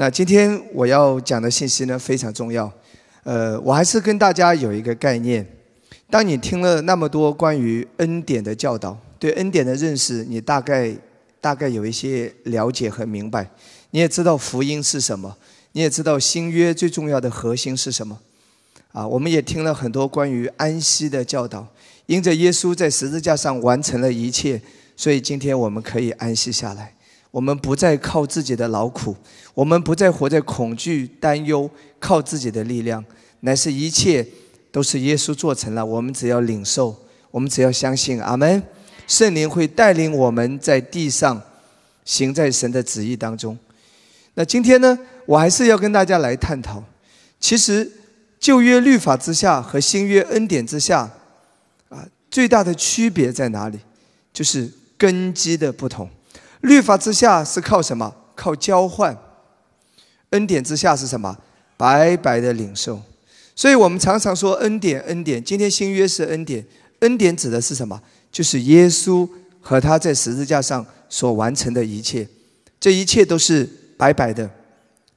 那今天我要讲的信息呢非常重要，呃，我还是跟大家有一个概念。当你听了那么多关于恩典的教导，对恩典的认识，你大概大概有一些了解和明白。你也知道福音是什么，你也知道新约最重要的核心是什么。啊，我们也听了很多关于安息的教导，因着耶稣在十字架上完成了一切，所以今天我们可以安息下来。我们不再靠自己的劳苦，我们不再活在恐惧、担忧，靠自己的力量，乃是一切都是耶稣做成了。我们只要领受，我们只要相信，阿门。圣灵会带领我们在地上行在神的旨意当中。那今天呢，我还是要跟大家来探讨，其实旧约律法之下和新约恩典之下，啊，最大的区别在哪里？就是根基的不同。律法之下是靠什么？靠交换。恩典之下是什么？白白的领受。所以我们常常说恩典，恩典。今天新约是恩典，恩典指的是什么？就是耶稣和他在十字架上所完成的一切，这一切都是白白的，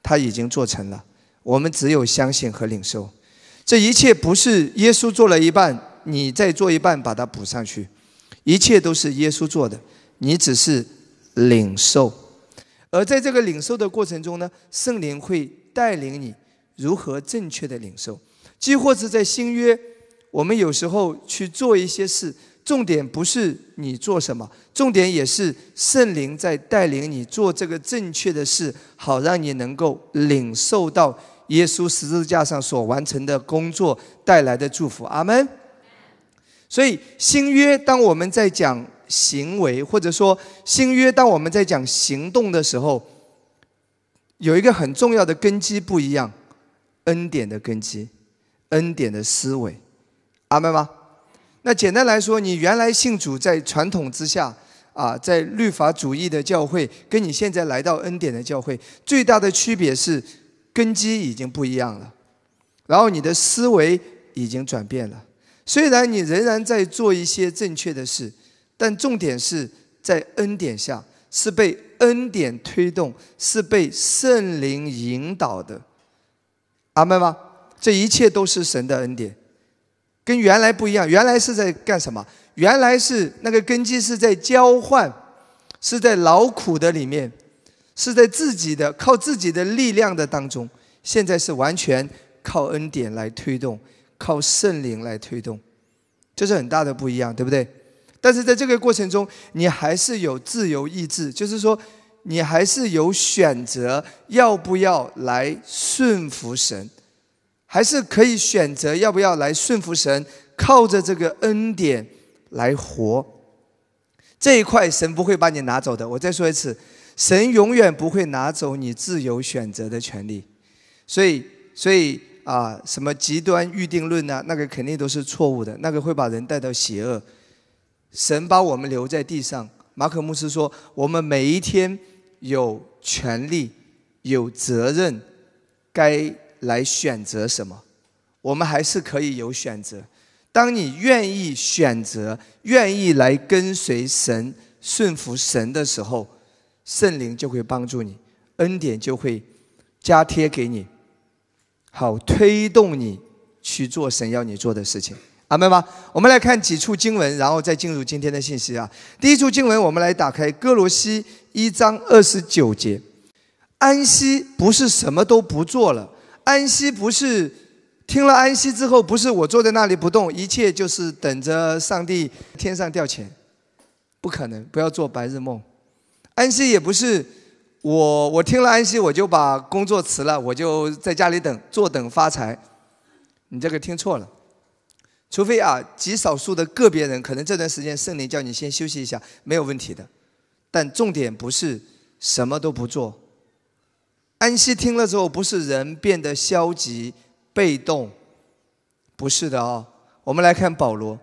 他已经做成了。我们只有相信和领受。这一切不是耶稣做了一半，你再做一半把它补上去，一切都是耶稣做的，你只是。领受，而在这个领受的过程中呢，圣灵会带领你如何正确的领受。几或是在新约，我们有时候去做一些事，重点不是你做什么，重点也是圣灵在带领你做这个正确的事，好让你能够领受到耶稣十字架上所完成的工作带来的祝福。阿门。所以新约，当我们在讲。行为，或者说新约，当我们在讲行动的时候，有一个很重要的根基不一样，恩典的根基，恩典的思维，阿门吗？那简单来说，你原来信主在传统之下啊，在律法主义的教会，跟你现在来到恩典的教会，最大的区别是根基已经不一样了，然后你的思维已经转变了，虽然你仍然在做一些正确的事。但重点是在恩典下，是被恩典推动，是被圣灵引导的，阿门吗？这一切都是神的恩典，跟原来不一样。原来是在干什么？原来是那个根基是在交换，是在劳苦的里面，是在自己的靠自己的力量的当中。现在是完全靠恩典来推动，靠圣灵来推动，这是很大的不一样，对不对？但是在这个过程中，你还是有自由意志，就是说，你还是有选择要不要来顺服神，还是可以选择要不要来顺服神，靠着这个恩典来活。这一块神不会把你拿走的。我再说一次，神永远不会拿走你自由选择的权利。所以，所以啊，什么极端预定论呢？那个肯定都是错误的，那个会把人带到邪恶。神把我们留在地上，马可牧师说：“我们每一天有权利、有责任，该来选择什么？我们还是可以有选择。当你愿意选择、愿意来跟随神、顺服神的时候，圣灵就会帮助你，恩典就会加贴给你，好推动你去做神要你做的事情。”阿门吗？我们来看几处经文，然后再进入今天的信息啊。第一处经文，我们来打开哥罗西一章二十九节。安息不是什么都不做了，安息不是听了安息之后，不是我坐在那里不动，一切就是等着上帝天上掉钱，不可能，不要做白日梦。安息也不是我我听了安息，我就把工作辞了，我就在家里等，坐等发财。你这个听错了。除非啊，极少数的个别人，可能这段时间圣灵叫你先休息一下，没有问题的。但重点不是什么都不做。安息听了之后，不是人变得消极被动，不是的哦。我们来看保罗，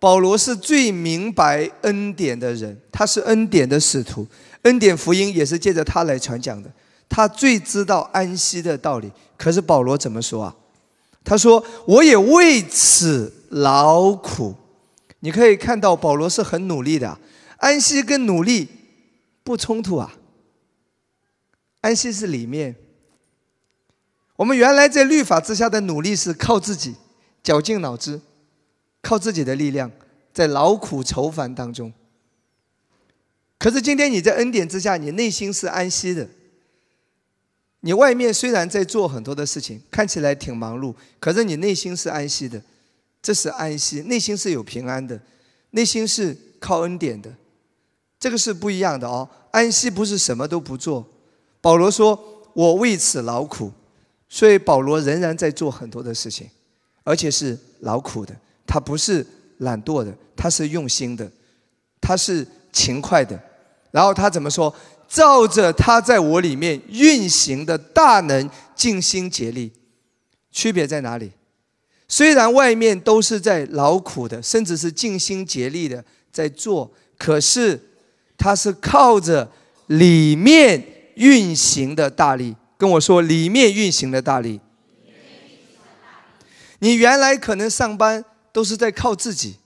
保罗是最明白恩典的人，他是恩典的使徒，恩典福音也是借着他来传讲的，他最知道安息的道理。可是保罗怎么说啊？他说：“我也为此。”劳苦，你可以看到保罗是很努力的。安息跟努力不冲突啊。安息是里面，我们原来在律法之下的努力是靠自己，绞尽脑汁，靠自己的力量，在劳苦愁烦当中。可是今天你在恩典之下，你内心是安息的。你外面虽然在做很多的事情，看起来挺忙碌，可是你内心是安息的，这是安息，内心是有平安的，内心是靠恩典的，这个是不一样的哦。安息不是什么都不做。保罗说：“我为此劳苦。”所以保罗仍然在做很多的事情，而且是劳苦的。他不是懒惰的，他是用心的，他是勤快的。然后他怎么说？照着他在我里面运行的大能，尽心竭力。区别在哪里？虽然外面都是在劳苦的，甚至是尽心竭力的在做，可是他是靠着里面运行的大力。跟我说，里面运行的大力。你原来可能上班都是在靠自己，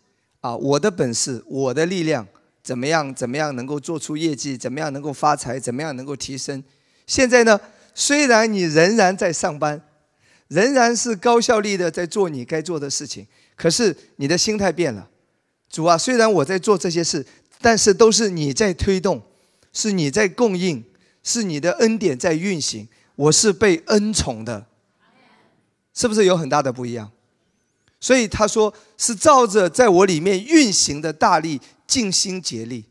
啊，我的本事，我的力量，怎么样，怎么样能够做出业绩，怎么样能够发财，怎么样能够提升。现在呢，虽然你仍然在上班，仍然是高效率的在做你该做的事情，可是你的心态变了。主啊，虽然我在做这些事，但是都是你在推动，是你在供应，是你的恩典在运行。我是被恩宠的，是不是有很大的不一样？所以他说是照着在我里面运行的大力，尽心竭力。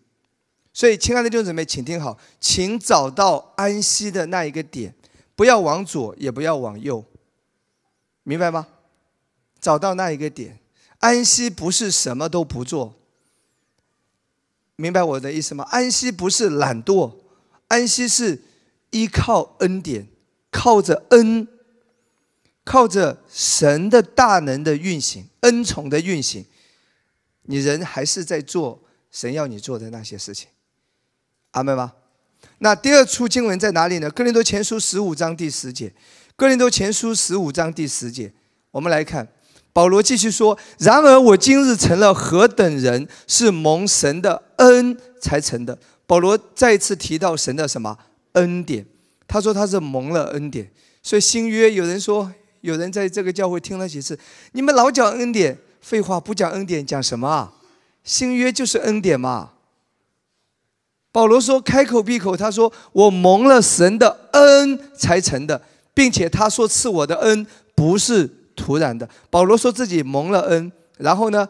所以，亲爱的弟兄姊妹，请听好，请找到安息的那一个点，不要往左，也不要往右，明白吗？找到那一个点，安息不是什么都不做，明白我的意思吗？安息不是懒惰，安息是依靠恩典。靠着恩，靠着神的大能的运行，恩宠的运行，你人还是在做神要你做的那些事情，阿门吗？那第二处经文在哪里呢？哥林多前书十五章第十节，哥林多前书十五章第十节，我们来看，保罗继续说：“然而我今日成了何等人，是蒙神的恩才成的。”保罗再一次提到神的什么恩典？他说他是蒙了恩典，所以新约有人说，有人在这个教会听了几次，你们老讲恩典，废话不讲恩典讲什么啊？新约就是恩典嘛。保罗说开口闭口，他说我蒙了神的恩才成的，并且他说赐我的恩不是突然的。保罗说自己蒙了恩，然后呢，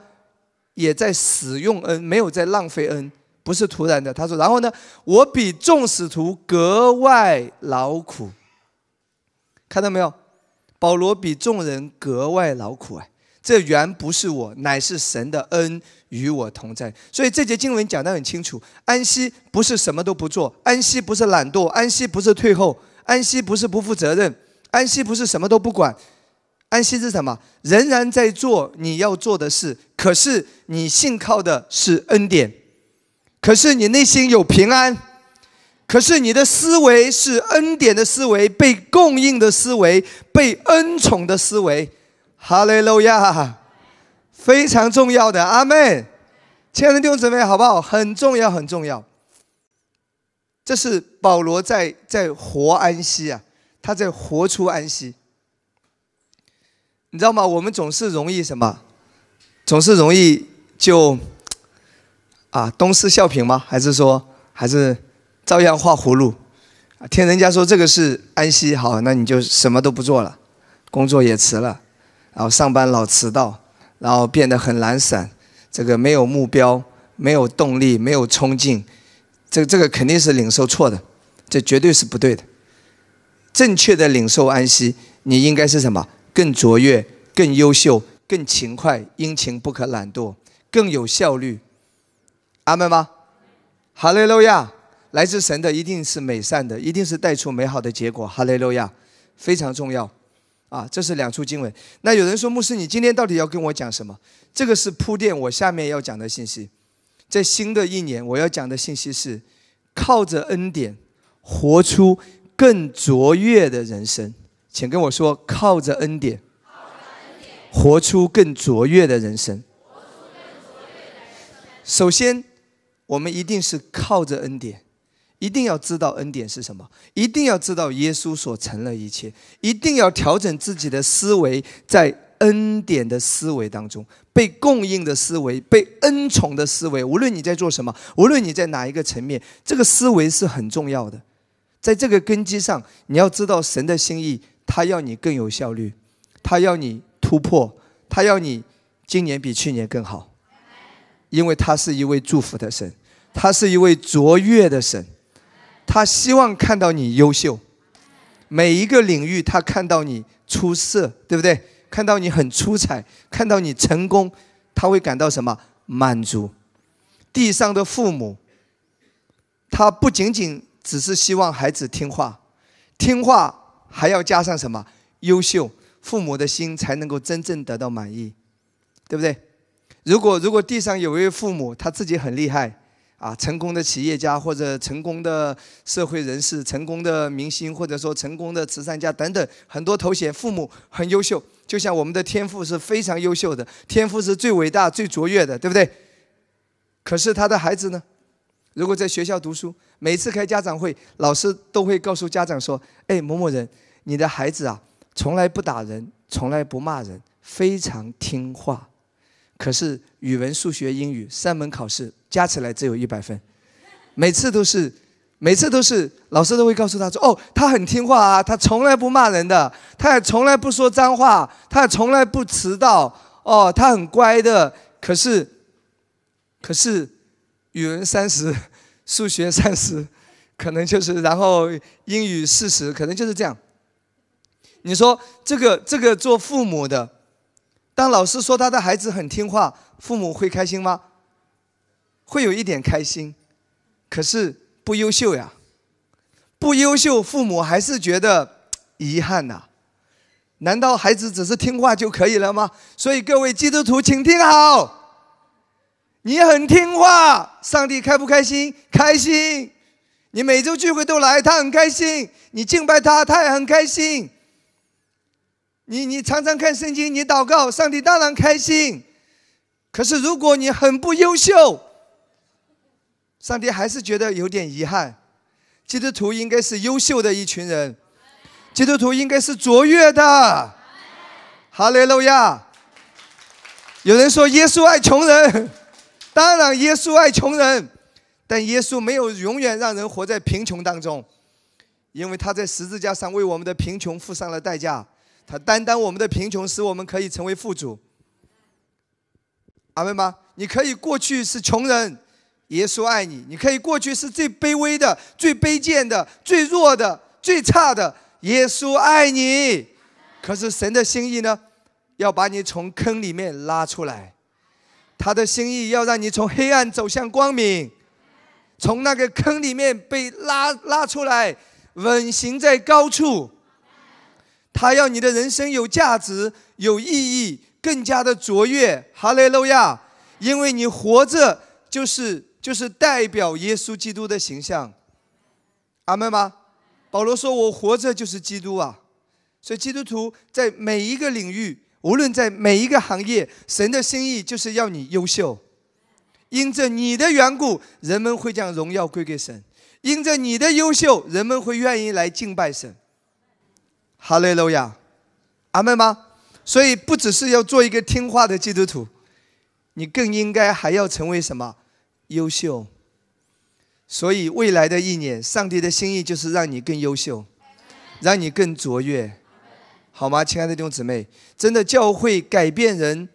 也在使用恩，没有在浪费恩。不是突然的，他说，然后呢，我比众使徒格外劳苦，看到没有？保罗比众人格外劳苦哎，这原不是我，乃是神的恩与我同在。所以这节经文讲得很清楚，安息不是什么都不做，安息不是懒惰，安息不是退后，安息不是不负责任，安息不是什么都不管，安息是什么？仍然在做你要做的事，可是你信靠的是恩典。可是你内心有平安，可是你的思维是恩典的思维，被供应的思维，被恩宠的思维。哈利路亚，非常重要的阿妹，亲爱的弟兄姊妹，好不好？很重要，很重要。这是保罗在在活安息啊，他在活出安息。你知道吗？我们总是容易什么？总是容易就。啊，东施效颦吗？还是说，还是照样画葫芦？听人家说这个是安息，好，那你就什么都不做了，工作也辞了，然后上班老迟到，然后变得很懒散，这个没有目标，没有动力，没有冲劲，这这个肯定是领受错的，这绝对是不对的。正确的领受安息，你应该是什么？更卓越，更优秀，更勤快，殷勤不可懒惰，更有效率。阿门吗？哈利路亚！来自神的一定是美善的，一定是带出美好的结果。哈利路亚，非常重要啊！这是两处经文。那有人说，牧师，你今天到底要跟我讲什么？这个是铺垫我下面要讲的信息。在新的一年，我要讲的信息是：靠着恩典，活出更卓越的人生。请跟我说，靠着恩典，活出更卓越的人生。首先。我们一定是靠着恩典，一定要知道恩典是什么，一定要知道耶稣所成了一切，一定要调整自己的思维，在恩典的思维当中，被供应的思维，被恩宠的思维。无论你在做什么，无论你在哪一个层面，这个思维是很重要的。在这个根基上，你要知道神的心意，他要你更有效率，他要你突破，他要你今年比去年更好。因为他是一位祝福的神，他是一位卓越的神，他希望看到你优秀，每一个领域他看到你出色，对不对？看到你很出彩，看到你成功，他会感到什么满足？地上的父母，他不仅仅只是希望孩子听话，听话还要加上什么优秀，父母的心才能够真正得到满意，对不对？如果如果地上有一位父母，他自己很厉害，啊，成功的企业家或者成功的社会人士、成功的明星，或者说成功的慈善家等等，很多头衔，父母很优秀，就像我们的天赋是非常优秀的，天赋是最伟大、最卓越的，对不对？可是他的孩子呢？如果在学校读书，每次开家长会，老师都会告诉家长说：“哎，某某人，你的孩子啊，从来不打人，从来不骂人，非常听话。”可是语文、数学、英语三门考试加起来只有一百分，每次都是，每次都是老师都会告诉他说：“哦，他很听话啊，他从来不骂人的，他也从来不说脏话，他也从来不迟到，哦，他很乖的。”可是，可是语文三十，数学三十，可能就是然后英语四十，可能就是这样。你说这个这个做父母的。当老师说他的孩子很听话，父母会开心吗？会有一点开心，可是不优秀呀，不优秀，父母还是觉得遗憾呐。难道孩子只是听话就可以了吗？所以各位基督徒，请听好，你很听话，上帝开不开心？开心。你每周聚会都来，他很开心。你敬拜他，他也很开心。你你常常看圣经，你祷告，上帝当然开心。可是如果你很不优秀，上帝还是觉得有点遗憾。基督徒应该是优秀的一群人，基督徒应该是卓越的。哈雷路亚！有人说耶稣爱穷人，当然耶稣爱穷人，但耶稣没有永远让人活在贫穷当中，因为他在十字架上为我们的贫穷付上了代价。他担当我们的贫穷，使我们可以成为富足。阿门吗？你可以过去是穷人，耶稣爱你；你可以过去是最卑微的、最卑贱的、最弱的、最差的，耶稣爱你。可是神的心意呢？要把你从坑里面拉出来，他的心意要让你从黑暗走向光明，从那个坑里面被拉拉出来，稳行在高处。他要你的人生有价值、有意义、更加的卓越，哈利路亚！因为你活着就是就是代表耶稣基督的形象，阿门吗？保罗说：“我活着就是基督啊！”所以基督徒在每一个领域，无论在每一个行业，神的心意就是要你优秀。因着你的缘故，人们会将荣耀归给神；因着你的优秀，人们会愿意来敬拜神。哈利路亚，阿门吗？所以不只是要做一个听话的基督徒，你更应该还要成为什么？优秀。所以未来的一年，上帝的心意就是让你更优秀，让你更卓越，好吗？亲爱的弟兄姊妹，真的教会改变人，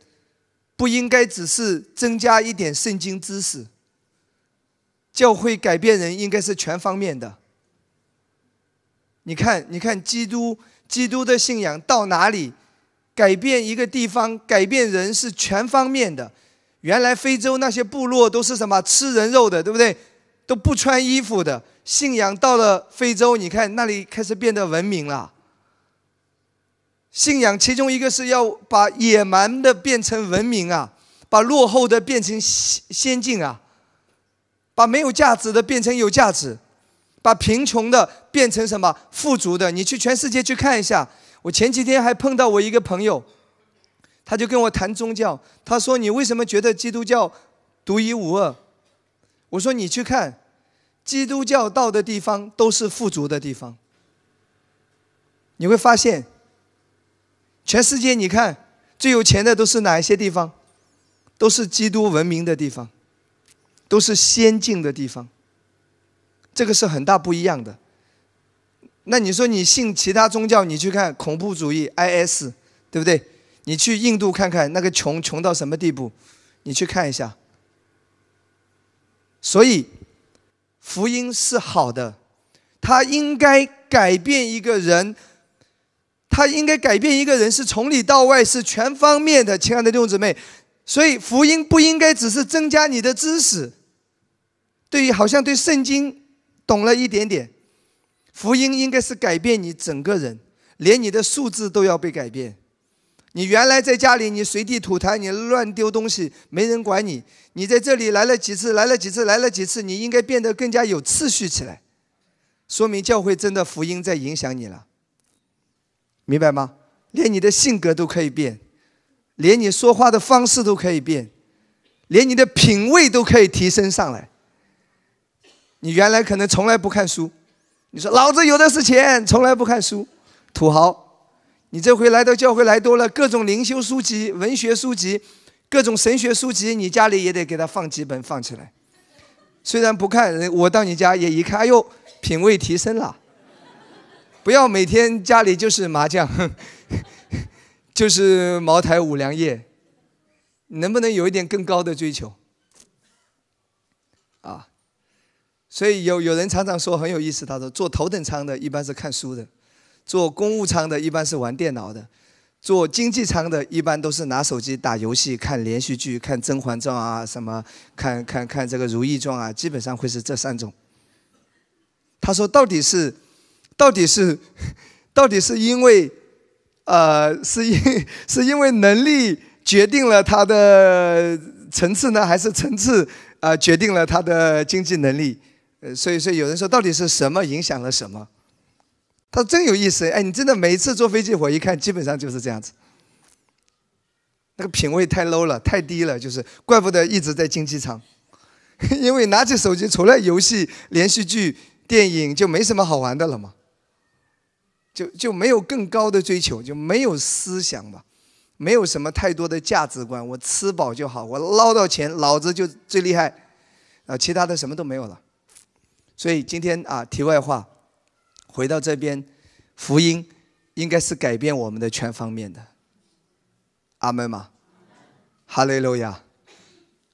不应该只是增加一点圣经知识。教会改变人应该是全方面的。你看，你看基督。基督的信仰到哪里，改变一个地方，改变人是全方面的。原来非洲那些部落都是什么吃人肉的，对不对？都不穿衣服的。信仰到了非洲，你看那里开始变得文明了。信仰其中一个是要把野蛮的变成文明啊，把落后的变成先先进啊，把没有价值的变成有价值。把贫穷的变成什么富足的？你去全世界去看一下。我前几天还碰到我一个朋友，他就跟我谈宗教。他说：“你为什么觉得基督教独一无二？”我说：“你去看，基督教到的地方都是富足的地方。你会发现，全世界你看最有钱的都是哪一些地方？都是基督文明的地方，都是先进的地方。这个是很大不一样的。那你说你信其他宗教，你去看恐怖主义 IS，对不对？你去印度看看那个穷穷到什么地步，你去看一下。所以。福音是好的，它应该改变一个人，它应该改变一个人是从里到外是全方面的，亲爱的弟兄姊妹。所以福音不应该只是增加你的知识，对于好像对圣经懂了一点点，福音应该是改变你整个人，连你的数字都要被改变。你原来在家里，你随地吐痰，你乱丢东西，没人管你。你在这里来了几次，来了几次，来了几次，你应该变得更加有次序起来，说明教会真的福音在影响你了，明白吗？连你的性格都可以变，连你说话的方式都可以变，连你的品味都可以提升上来。你原来可能从来不看书，你说老子有的是钱，从来不看书，土豪。你这回来到教会来多了，各种灵修书籍、文学书籍、各种神学书籍，你家里也得给他放几本放起来。虽然不看，我到你家也一看，哎呦，品味提升了。不要每天家里就是麻将，就是茅台、五粮液，能不能有一点更高的追求？啊，所以有有人常常说很有意思，他说坐头等舱的一般是看书的。坐公务舱的一般是玩电脑的，坐经济舱的一般都是拿手机打游戏、看连续剧、看《甄嬛传》啊，什么看看看这个《如懿传》啊，基本上会是这三种。他说：“到底是，到底是，到底是因为，呃，是因是因为能力决定了他的层次呢，还是层次啊决定了他的经济能力？呃，所以说有人说，到底是什么影响了什么？”他说真有意思，哎，你真的每次坐飞机，我一看，基本上就是这样子。那个品味太 low 了，太低了，就是怪不得一直在经济舱，因为拿起手机，除了游戏、连续剧、电影，就没什么好玩的了嘛。就就没有更高的追求，就没有思想吧，没有什么太多的价值观。我吃饱就好，我捞到钱，老子就最厉害，啊，其他的什么都没有了。所以今天啊，题外话。回到这边，福音应该是改变我们的全方面的。阿门吗？哈利路亚，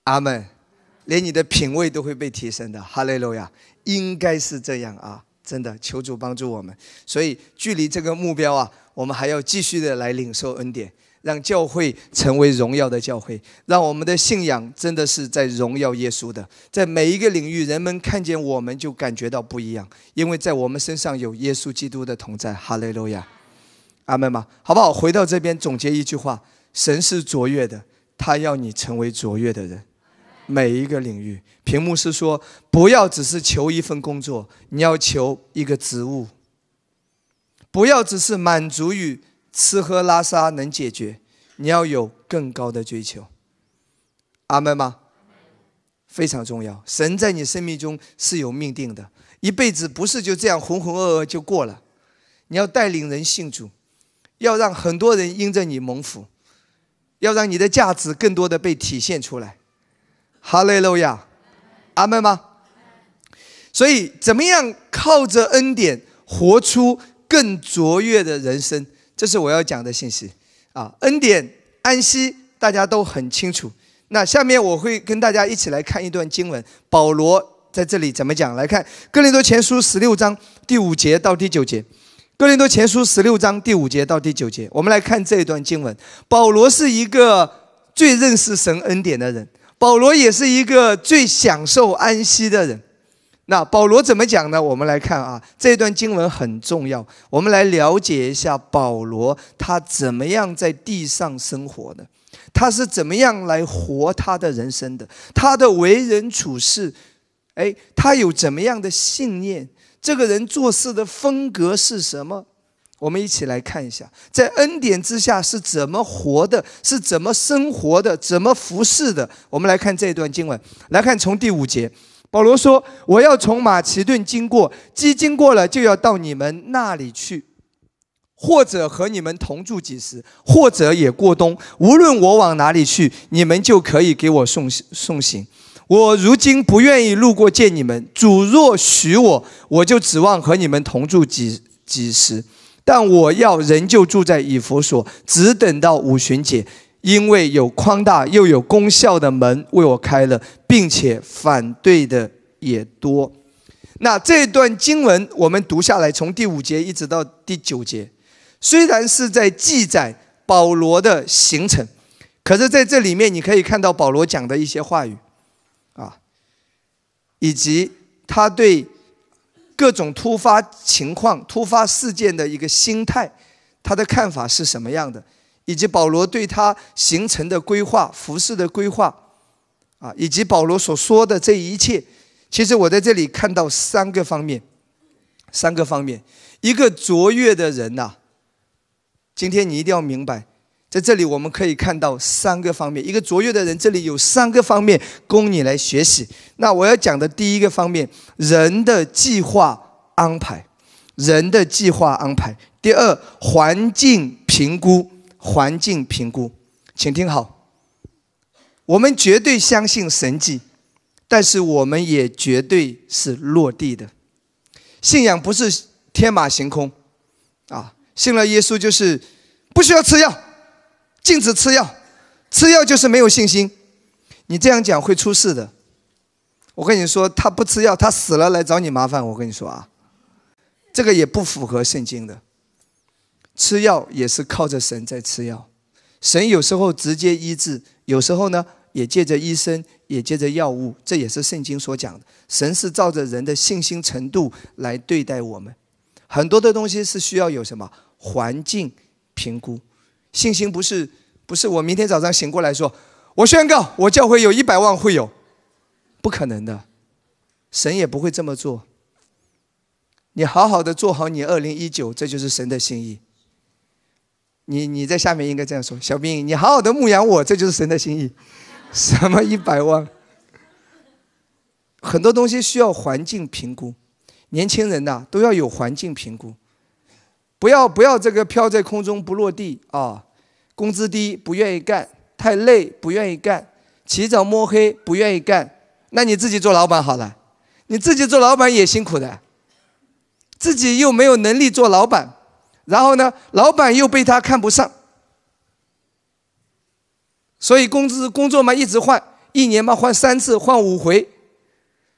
阿门。连你的品味都会被提升的。哈利路亚，应该是这样啊！真的，求主帮助我们。所以，距离这个目标啊，我们还要继续的来领受恩典。让教会成为荣耀的教会，让我们的信仰真的是在荣耀耶稣的，在每一个领域，人们看见我们就感觉到不一样，因为在我们身上有耶稣基督的同在。哈利路亚，阿门吗？好不好？回到这边总结一句话：神是卓越的，他要你成为卓越的人。每一个领域，屏幕是说，不要只是求一份工作，你要求一个职务，不要只是满足于。吃喝拉撒能解决，你要有更高的追求。阿门吗？非常重要。神在你生命中是有命定的，一辈子不是就这样浑浑噩噩就过了。你要带领人信主，要让很多人因着你蒙福，要让你的价值更多的被体现出来。哈利路亚，阿门吗？所以，怎么样靠着恩典活出更卓越的人生？这是我要讲的信息，啊，恩典安息大家都很清楚。那下面我会跟大家一起来看一段经文，保罗在这里怎么讲？来看《哥林多前书》十六章第五节到第九节，《哥林多前书》十六章第五节到第九节，我们来看这一段经文。保罗是一个最认识神恩典的人，保罗也是一个最享受安息的人。那保罗怎么讲呢？我们来看啊，这段经文很重要。我们来了解一下保罗他怎么样在地上生活的，他是怎么样来活他的人生的，他的为人处事，哎，他有怎么样的信念？这个人做事的风格是什么？我们一起来看一下，在恩典之下是怎么活的，是怎么生活的，怎么服侍的。我们来看这段经文，来看从第五节。保罗说：“我要从马其顿经过，既经过了，就要到你们那里去，或者和你们同住几时，或者也过冬。无论我往哪里去，你们就可以给我送送行。我如今不愿意路过见你们，主若许我，我就指望和你们同住几几时。但我要仍旧住在以弗所，只等到五旬节。”因为有宽大又有功效的门为我开了，并且反对的也多。那这段经文我们读下来，从第五节一直到第九节，虽然是在记载保罗的行程，可是在这里面你可以看到保罗讲的一些话语，啊，以及他对各种突发情况、突发事件的一个心态，他的看法是什么样的？以及保罗对他行程的规划、服饰的规划，啊，以及保罗所说的这一切，其实我在这里看到三个方面，三个方面。一个卓越的人呐，今天你一定要明白，在这里我们可以看到三个方面。一个卓越的人，这里有三个方面供你来学习。那我要讲的第一个方面，人的计划安排，人的计划安排。第二，环境评估。环境评估，请听好。我们绝对相信神迹，但是我们也绝对是落地的。信仰不是天马行空，啊，信了耶稣就是不需要吃药，禁止吃药，吃药就是没有信心。你这样讲会出事的。我跟你说，他不吃药，他死了来找你麻烦。我跟你说啊，这个也不符合圣经的。吃药也是靠着神在吃药，神有时候直接医治，有时候呢也借着医生，也借着药物，这也是圣经所讲的。神是照着人的信心程度来对待我们，很多的东西是需要有什么环境评估。信心不是不是我明天早上醒过来说，我宣告我教会有一百万会有，不可能的，神也不会这么做。你好好的做好你二零一九，这就是神的心意。你你在下面应该这样说，小兵，你好好的牧养我，这就是神的心意。什么一百万？很多东西需要环境评估，年轻人呐都要有环境评估，不要不要这个飘在空中不落地啊！工资低不愿意干，太累不愿意干，起早摸黑不愿意干，那你自己做老板好了，你自己做老板也辛苦的，自己又没有能力做老板。然后呢，老板又被他看不上，所以工资工作嘛一直换，一年嘛换三次，换五回，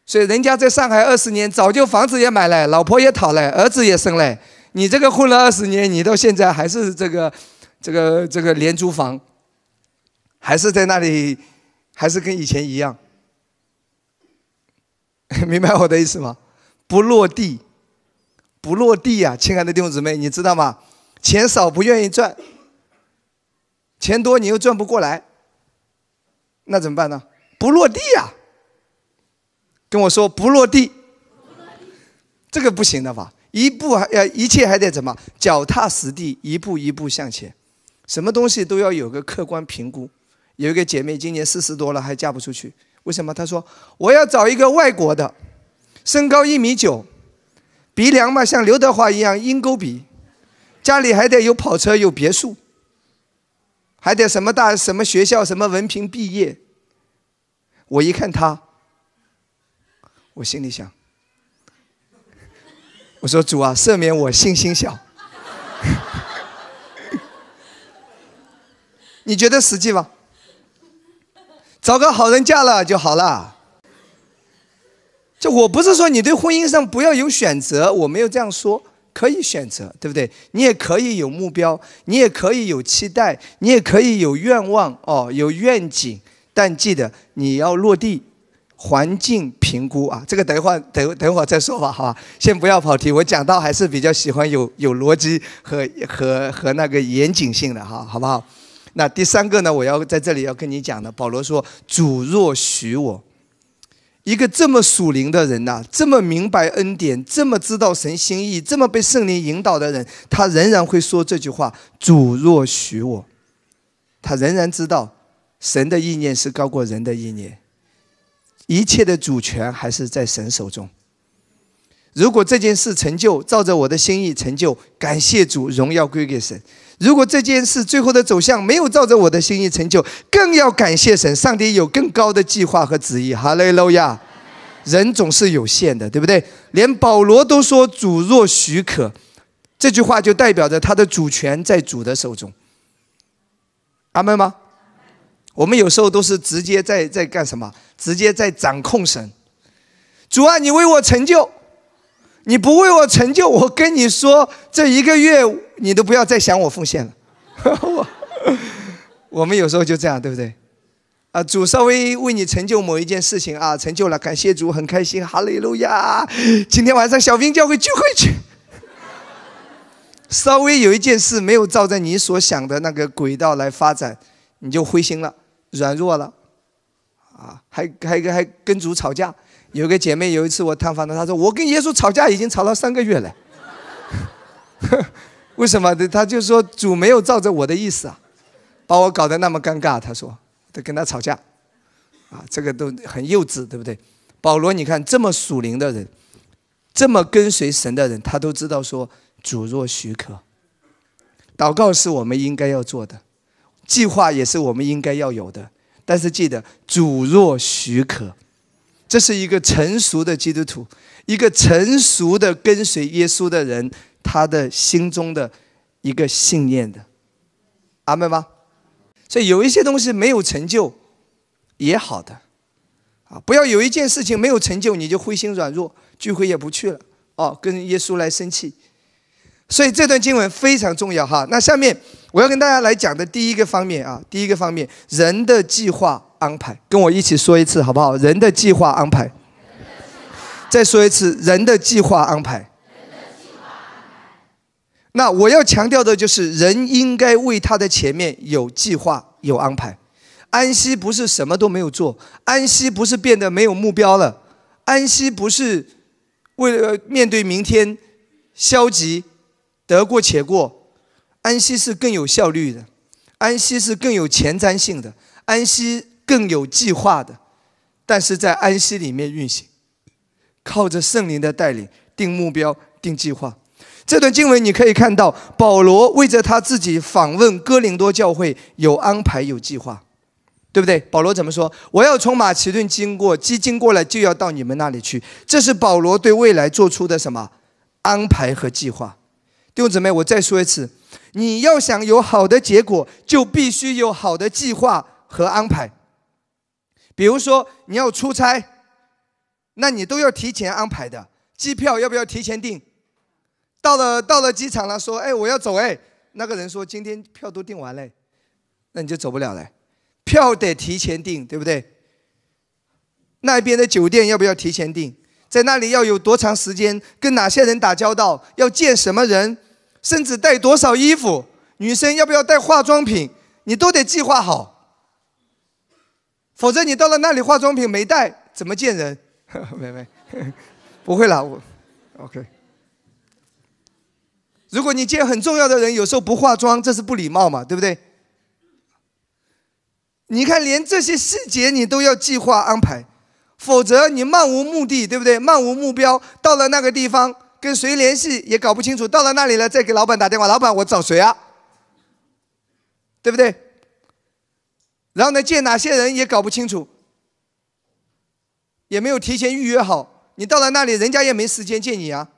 所以人家在上海二十年，早就房子也买了，老婆也讨了，儿子也生了。你这个混了二十年，你到现在还是这个，这个这个廉租房，还是在那里，还是跟以前一样，明白我的意思吗？不落地。不落地呀，亲爱的弟兄姊妹，你知道吗？钱少不愿意赚，钱多你又赚不过来，那怎么办呢？不落地呀！跟我说不落地，这个不行的吧？一步还要一切还得怎么脚踏实地，一步一步向前。什么东西都要有个客观评估。有一个姐妹今年四十多了还嫁不出去，为什么？她说我要找一个外国的，身高一米九。鼻梁嘛，像刘德华一样鹰钩鼻，家里还得有跑车、有别墅，还得什么大什么学校、什么文凭毕业。我一看他，我心里想，我说主啊，赦免我信心小。你觉得实际吗？找个好人嫁了就好了。就我不是说你对婚姻上不要有选择，我没有这样说，可以选择，对不对？你也可以有目标，你也可以有期待，你也可以有愿望哦，有愿景，但记得你要落地，环境评估啊，这个等一会儿等等会儿再说吧，好吧？先不要跑题，我讲到还是比较喜欢有有逻辑和和和那个严谨性的哈，好不好？那第三个呢，我要在这里要跟你讲的，保罗说：“主若许我。”一个这么属灵的人呐，这么明白恩典，这么知道神心意，这么被圣灵引导的人，他仍然会说这句话：“主若许我。”他仍然知道神的意念是高过人的意念。一切的主权还是在神手中。如果这件事成就，照着我的心意成就，感谢主，荣耀归给神。如果这件事最后的走向没有照着我的心意成就，更要感谢神，上帝有更高的计划和旨意。哈利路亚！人总是有限的，对不对？连保罗都说“主若许可”，这句话就代表着他的主权在主的手中。阿门吗？我们有时候都是直接在在干什么？直接在掌控神。主啊，你为我成就。你不为我成就，我跟你说，这一个月你都不要再想我奉献了。我 我们有时候就这样，对不对？啊，主稍微为你成就某一件事情啊，成就了，感谢主，很开心，哈利路亚！今天晚上小兵教会聚会去。稍微有一件事没有照着你所想的那个轨道来发展，你就灰心了，软弱了，啊，还还还跟主吵架。有个姐妹有一次我探访她，她说我跟耶稣吵架已经吵了三个月了。为什么？她就说主没有照着我的意思啊，把我搞得那么尴尬。她说得跟他吵架，啊，这个都很幼稚，对不对？保罗，你看这么属灵的人，这么跟随神的人，他都知道说主若许可，祷告是我们应该要做的，计划也是我们应该要有的。但是记得主若许可。这是一个成熟的基督徒，一个成熟的跟随耶稣的人，他的心中的一个信念的，阿门吗？所以有一些东西没有成就也好的，啊，不要有一件事情没有成就你就灰心软弱，聚会也不去了，哦，跟耶稣来生气。所以这段经文非常重要哈。那下面我要跟大家来讲的第一个方面啊，第一个方面，人的计划。安排，跟我一起说一次好不好？人的计划安排。再说一次，人的计划安排。那我要强调的就是，人应该为他的前面有计划、有安排。安息不是什么都没有做，安息不是变得没有目标了，安息不是为了面对明天消极得过且过，安息是更有效率的，安息是更有前瞻性的，安息。更有计划的，但是在安息里面运行，靠着圣灵的带领，定目标，定计划。这段经文你可以看到，保罗为着他自己访问哥林多教会有安排有计划，对不对？保罗怎么说？我要从马其顿经过，基经过来就要到你们那里去。这是保罗对未来做出的什么安排和计划？弟兄姊妹，我再说一次，你要想有好的结果，就必须有好的计划和安排。比如说你要出差，那你都要提前安排的。机票要不要提前订？到了到了机场了，说哎我要走哎，那个人说今天票都订完了，那你就走不了了。票得提前订，对不对？那边的酒店要不要提前订？在那里要有多长时间？跟哪些人打交道？要见什么人？甚至带多少衣服？女生要不要带化妆品？你都得计划好。否则你到了那里化妆品没带，怎么见人？没 没，不会了，我 OK。如果你见很重要的人，有时候不化妆，这是不礼貌嘛，对不对？你看，连这些细节你都要计划安排，否则你漫无目的，对不对？漫无目标，到了那个地方跟谁联系也搞不清楚，到了那里了再给老板打电话，老板我找谁啊？对不对？然后呢，见哪些人也搞不清楚，也没有提前预约好。你到了那里，人家也没时间见你啊。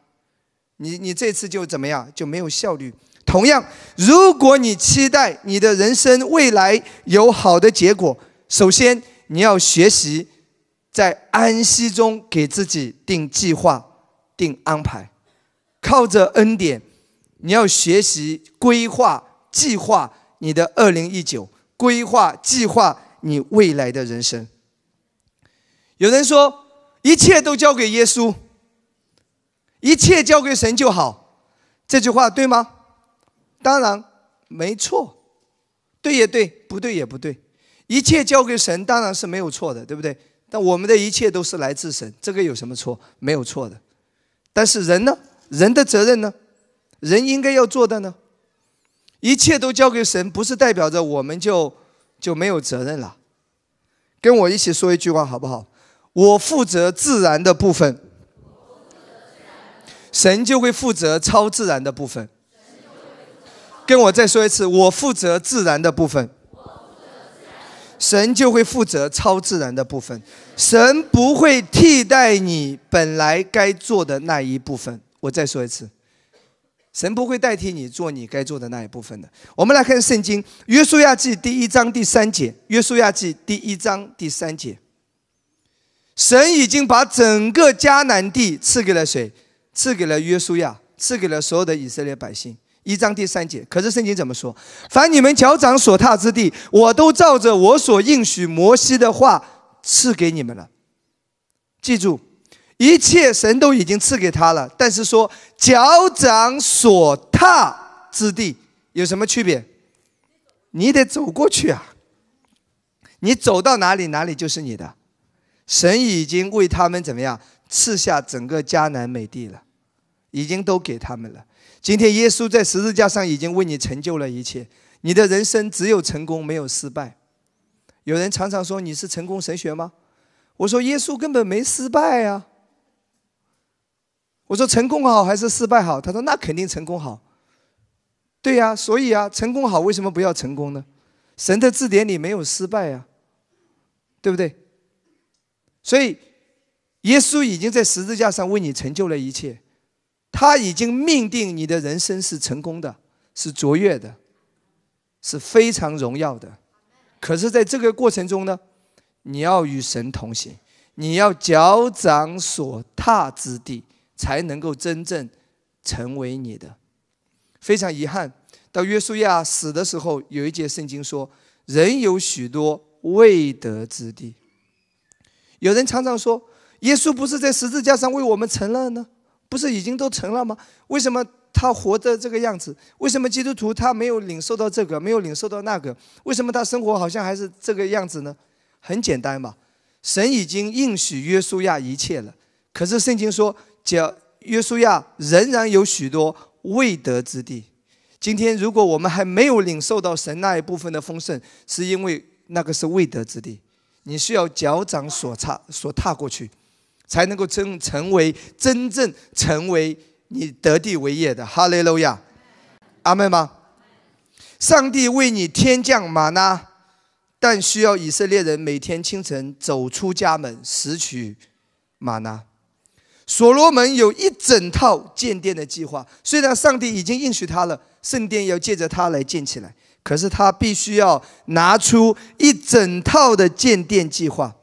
你你这次就怎么样，就没有效率。同样，如果你期待你的人生未来有好的结果，首先你要学习在安息中给自己定计划、定安排，靠着恩典，你要学习规划、计划你的二零一九。规划计划你未来的人生。有人说，一切都交给耶稣，一切交给神就好。这句话对吗？当然没错，对也对，不对也不对。一切交给神当然是没有错的，对不对？但我们的一切都是来自神，这个有什么错？没有错的。但是人呢？人的责任呢？人应该要做的呢？一切都交给神，不是代表着我们就就没有责任了。跟我一起说一句话好不好？我负责自然的部分，神就会负责超自然的部分。跟我再说一次，我负责自然的部分，神就会负责超自然的部分。神不会替代你本来该做的那一部分。我再说一次。神不会代替你做你该做的那一部分的。我们来看圣经《约书亚记》第一章第三节，《约书亚记》第一章第三节。神已经把整个迦南地赐给了谁？赐给了约书亚，赐给了所有的以色列百姓。一章第三节。可是圣经怎么说？凡你们脚掌所踏之地，我都照着我所应许摩西的话赐给你们了。记住。一切神都已经赐给他了，但是说脚掌所踏之地有什么区别？你得走过去啊！你走到哪里，哪里就是你的。神已经为他们怎么样赐下整个迦南美地了，已经都给他们了。今天耶稣在十字架上已经为你成就了一切，你的人生只有成功没有失败。有人常常说你是成功神学吗？我说耶稣根本没失败呀。我说成功好还是失败好？他说那肯定成功好。对呀，所以啊，成功好为什么不要成功呢？神的字典里没有失败呀，对不对？所以耶稣已经在十字架上为你成就了一切，他已经命定你的人生是成功的，是卓越的，是非常荣耀的。可是，在这个过程中呢，你要与神同行，你要脚掌所踏之地。才能够真正成为你的。非常遗憾，到约书亚死的时候，有一节圣经说：“人有许多未得之地。”有人常常说：“耶稣不是在十字架上为我们成了呢？不是已经都成了吗？为什么他活的这个样子？为什么基督徒他没有领受到这个，没有领受到那个？为什么他生活好像还是这个样子呢？很简单嘛，神已经应许约书亚一切了。可是圣经说。叫约书亚仍然有许多未得之地。今天，如果我们还没有领受到神那一部分的丰盛，是因为那个是未得之地。你需要脚掌所踏所踏过去，才能够真成为真正成为你得地为业的。哈利路亚，阿门吗？上帝为你天降玛纳，但需要以色列人每天清晨走出家门拾取玛纳。所罗门有一整套建殿的计划，虽然上帝已经应许他了，圣殿要借着他来建起来，可是他必须要拿出一整套的建殿计划。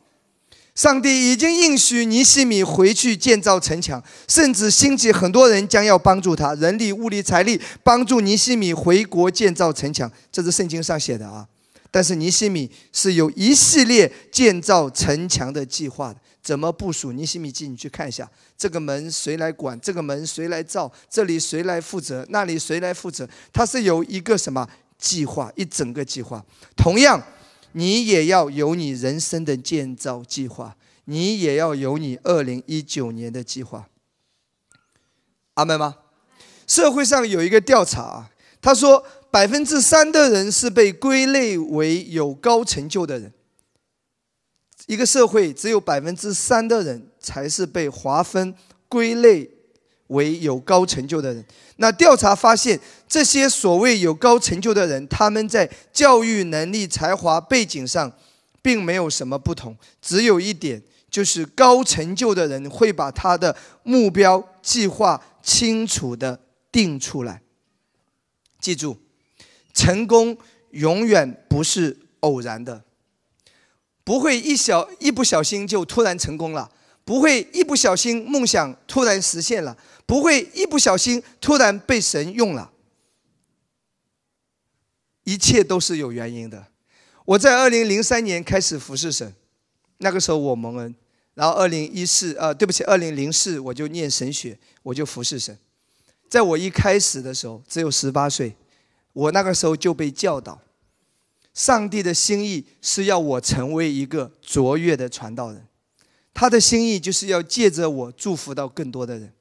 上帝已经应许尼西米回去建造城墙，甚至兴起很多人将要帮助他，人力、物力、财力，帮助尼西米回国建造城墙。这是圣经上写的啊。但是尼西米是有一系列建造城墙的计划的。怎么部署？尼西米记，你去看一下，这个门谁来管？这个门谁来造？这里谁来负责？那里谁来负责？它是有一个什么计划？一整个计划。同样，你也要有你人生的建造计划，你也要有你二零一九年的计划。阿门吗？社会上有一个调查啊，他说百分之三的人是被归类为有高成就的人。一个社会只有百分之三的人才是被划分归类为有高成就的人。那调查发现，这些所谓有高成就的人，他们在教育能力、才华、背景上，并没有什么不同。只有一点，就是高成就的人会把他的目标计划清楚的定出来。记住，成功永远不是偶然的。不会一小一不小心就突然成功了，不会一不小心梦想突然实现了，不会一不小心突然被神用了，一切都是有原因的。我在二零零三年开始服侍神，那个时候我蒙恩，然后二零一四呃，对不起，二零零四我就念神学，我就服侍神。在我一开始的时候只有十八岁，我那个时候就被教导。上帝的心意是要我成为一个卓越的传道人，他的心意就是要借着我祝福到更多的人，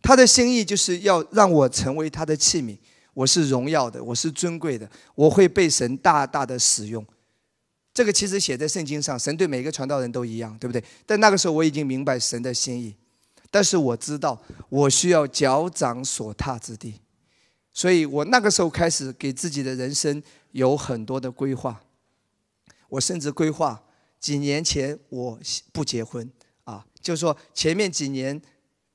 他的心意就是要让我成为他的器皿，我是荣耀的，我是尊贵的，我会被神大大的使用。这个其实写在圣经上，神对每个传道人都一样，对不对？但那个时候我已经明白神的心意，但是我知道我需要脚掌所踏之地，所以我那个时候开始给自己的人生有很多的规划。我甚至规划几年前我不结婚啊，就是说前面几年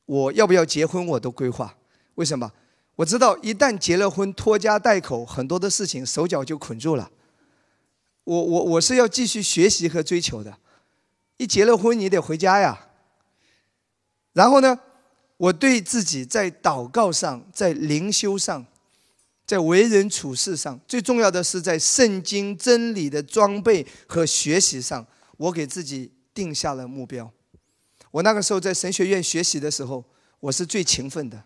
我要不要结婚我都规划。为什么？我知道一旦结了婚，拖家带口，很多的事情手脚就捆住了。我我我是要继续学习和追求的。一结了婚，你得回家呀。然后呢，我对自己在祷告上，在灵修上，在为人处事上，最重要的是在圣经真理的装备和学习上，我给自己定下了目标。我那个时候在神学院学习的时候，我是最勤奋的。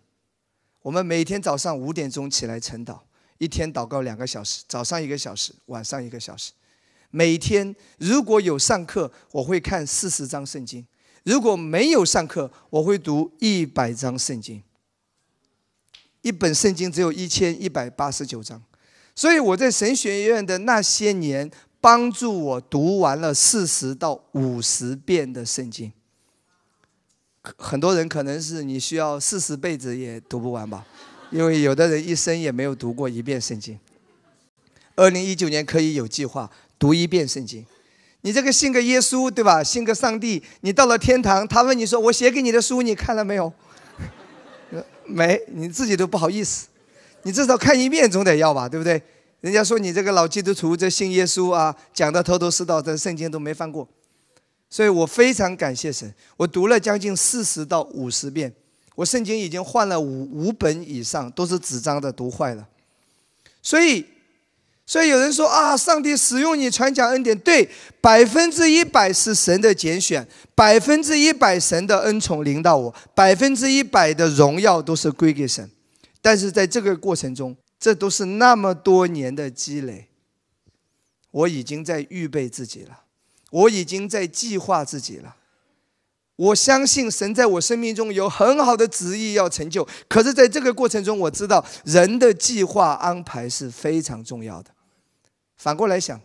我们每天早上五点钟起来晨祷，一天祷告两个小时，早上一个小时，晚上一个小时。每天如果有上课，我会看四十章圣经；如果没有上课，我会读一百章圣经。一本圣经只有一千一百八十九章，所以我在神学院的那些年，帮助我读完了四十到五十遍的圣经。很多人可能是你需要四十辈子也读不完吧，因为有的人一生也没有读过一遍圣经。二零一九年可以有计划读一遍圣经。你这个信个耶稣对吧？信个上帝，你到了天堂，他问你说：“我写给你的书你看了没有？”没，你自己都不好意思。你至少看一遍总得要吧，对不对？人家说你这个老基督徒这信耶稣啊，讲的头头是道，这圣经都没翻过。所以我非常感谢神，我读了将近四十到五十遍，我圣经已经换了五五本以上，都是纸张的，读坏了。所以，所以有人说啊，上帝使用你传讲恩典，对，百分之一百是神的拣选，百分之一百神的恩宠临到我，百分之一百的荣耀都是归给神。但是在这个过程中，这都是那么多年的积累，我已经在预备自己了。我已经在计划自己了。我相信神在我生命中有很好的旨意要成就。可是，在这个过程中，我知道人的计划安排是非常重要的。反过来想，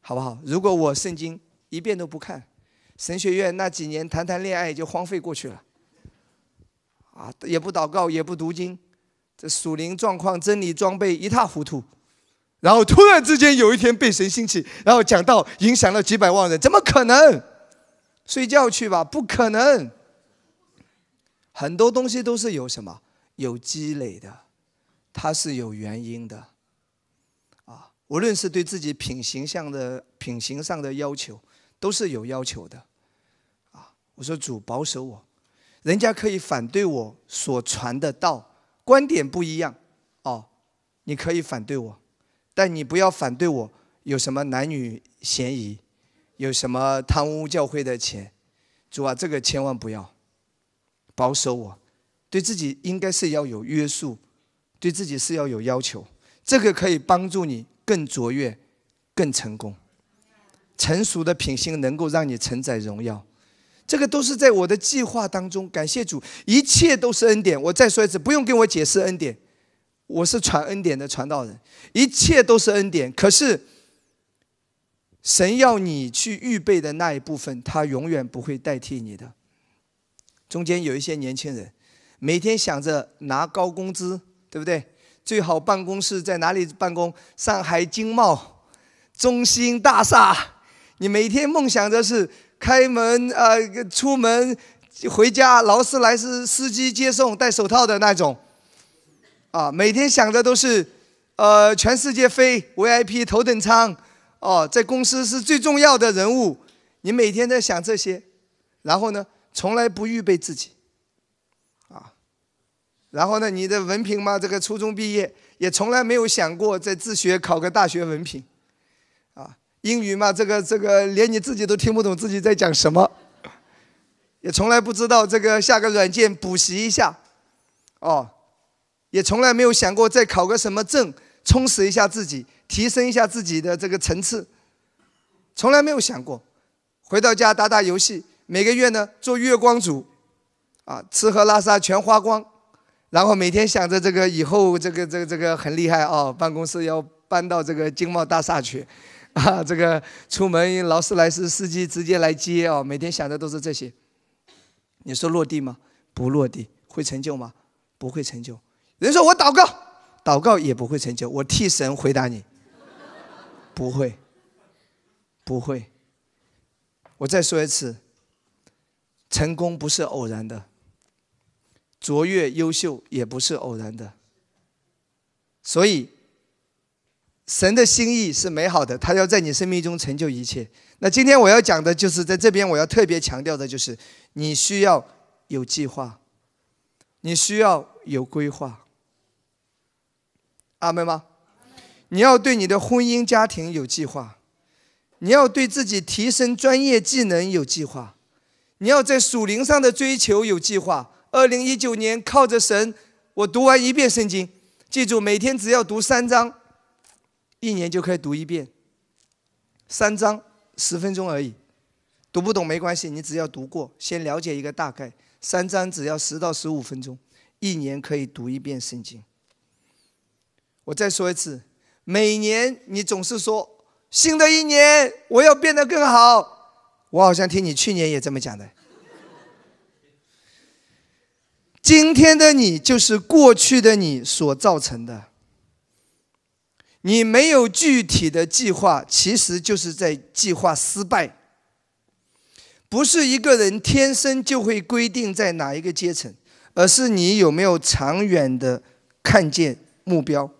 好不好？如果我圣经一遍都不看，神学院那几年谈谈恋爱就荒废过去了。啊，也不祷告，也不读经，这属灵状况、真理装备一塌糊涂。然后突然之间有一天被神兴起，然后讲到影响了几百万人，怎么可能？睡觉去吧，不可能。很多东西都是有什么有积累的，它是有原因的。无论是对自己品行上的品行上的要求，都是有要求的。啊，我说主保守我，人家可以反对我所传的道，观点不一样，哦，你可以反对我。但你不要反对我，有什么男女嫌疑，有什么贪污教会的钱，主啊，这个千万不要保守我，对自己应该是要有约束，对自己是要有要求，这个可以帮助你更卓越、更成功。成熟的品性能够让你承载荣耀，这个都是在我的计划当中。感谢主，一切都是恩典。我再说一次，不用跟我解释恩典。我是传恩典的传道人，一切都是恩典。可是，神要你去预备的那一部分，他永远不会代替你的。中间有一些年轻人，每天想着拿高工资，对不对？最好办公室在哪里办公？上海经贸中心大厦。你每天梦想着是开门呃，出门回家，劳斯莱斯司机接送，戴手套的那种。啊，每天想的都是，呃，全世界飞 VIP 头等舱，哦，在公司是最重要的人物。你每天在想这些，然后呢，从来不预备自己，然后呢，你的文凭嘛，这个初中毕业，也从来没有想过在自学考个大学文凭，啊，英语嘛，这个这个连你自己都听不懂自己在讲什么，也从来不知道这个下个软件补习一下，哦。也从来没有想过再考个什么证，充实一下自己，提升一下自己的这个层次，从来没有想过。回到家打打游戏，每个月呢做月光族，啊，吃喝拉撒全花光，然后每天想着这个以后这个这个这个很厉害啊，办公室要搬到这个经贸大厦去，啊，这个出门劳斯莱斯司机直接来接哦，每天想的都是这些。你说落地吗？不落地，会成就吗？不会成就。人说我祷告，祷告也不会成就。我替神回答你，不会，不会。我再说一次，成功不是偶然的，卓越优秀也不是偶然的。所以。神的心意是美好的，他要在你生命中成就一切。那今天我要讲的就是在这边，我要特别强调的就是，你需要有计划，你需要有规划。阿门吗？你要对你的婚姻家庭有计划，你要对自己提升专业技能有计划，你要在属灵上的追求有计划。二零一九年靠着神，我读完一遍圣经，记住每天只要读三章。一年就可以读一遍，三章十分钟而已，读不懂没关系，你只要读过，先了解一个大概。三章只要十到十五分钟，一年可以读一遍圣经。我再说一次，每年你总是说新的一年我要变得更好，我好像听你去年也这么讲的。今天的你就是过去的你所造成的。你没有具体的计划，其实就是在计划失败。不是一个人天生就会规定在哪一个阶层，而是你有没有长远的看见目标，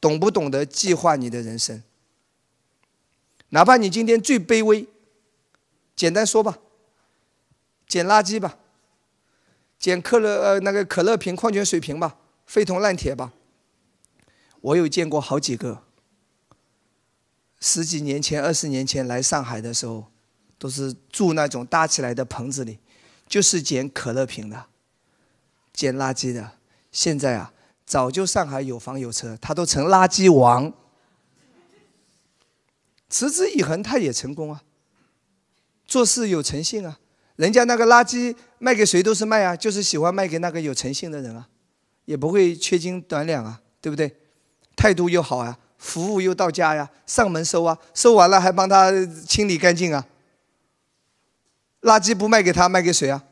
懂不懂得计划你的人生。哪怕你今天最卑微，简单说吧，捡垃圾吧，捡可乐呃那个可乐瓶、矿泉水瓶吧，废铜烂铁吧。我有见过好几个。十几年前、二十年前来上海的时候，都是住那种搭起来的棚子里，就是捡可乐瓶的，捡垃圾的。现在啊，早就上海有房有车，他都成垃圾王。持之以恒，他也成功啊。做事有诚信啊，人家那个垃圾卖给谁都是卖啊，就是喜欢卖给那个有诚信的人啊，也不会缺斤短两啊，对不对？态度又好啊。服务又到家呀，上门收啊，收完了还帮他清理干净啊。垃圾不卖给他，卖给谁啊？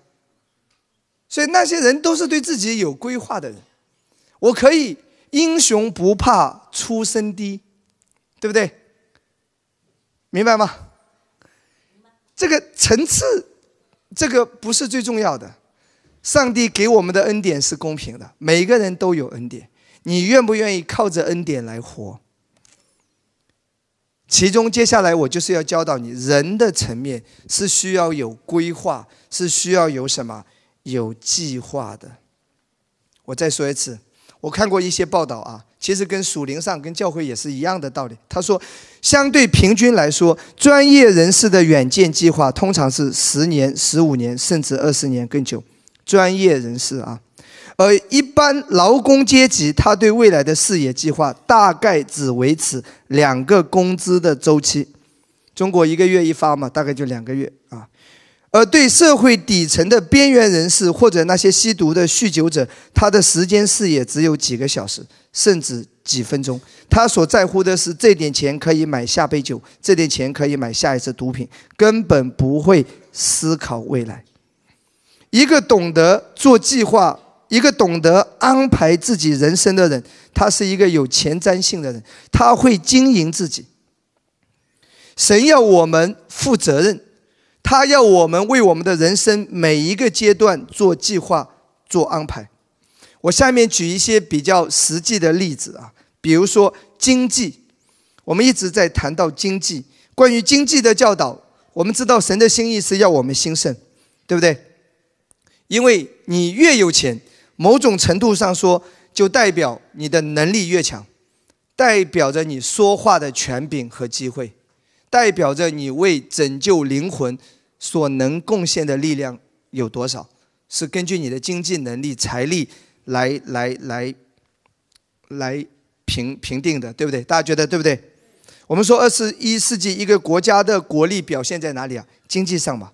所以那些人都是对自己有规划的人。我可以英雄不怕出身低，对不对？明白吗？这个层次，这个不是最重要的。上帝给我们的恩典是公平的，每个人都有恩典。你愿不愿意靠着恩典来活？其中，接下来我就是要教导你，人的层面是需要有规划，是需要有什么有计划的。我再说一次，我看过一些报道啊，其实跟属灵上跟教会也是一样的道理。他说，相对平均来说，专业人士的远见计划通常是十年、十五年，甚至二十年更久。专业人士啊。而一般劳工阶级，他对未来的视野计划大概只维持两个工资的周期。中国一个月一发嘛，大概就两个月啊。而对社会底层的边缘人士或者那些吸毒的酗酒者，他的时间视野只有几个小时，甚至几分钟。他所在乎的是这点钱可以买下杯酒，这点钱可以买下一次毒品，根本不会思考未来。一个懂得做计划。一个懂得安排自己人生的人，他是一个有前瞻性的人，他会经营自己。神要我们负责任，他要我们为我们的人生每一个阶段做计划、做安排。我下面举一些比较实际的例子啊，比如说经济，我们一直在谈到经济，关于经济的教导，我们知道神的心意是要我们兴盛，对不对？因为你越有钱。某种程度上说，就代表你的能力越强，代表着你说话的权柄和机会，代表着你为拯救灵魂所能贡献的力量有多少，是根据你的经济能力、财力来来来来评评定的，对不对？大家觉得对不对？我们说二十一世纪一个国家的国力表现在哪里啊？经济上嘛。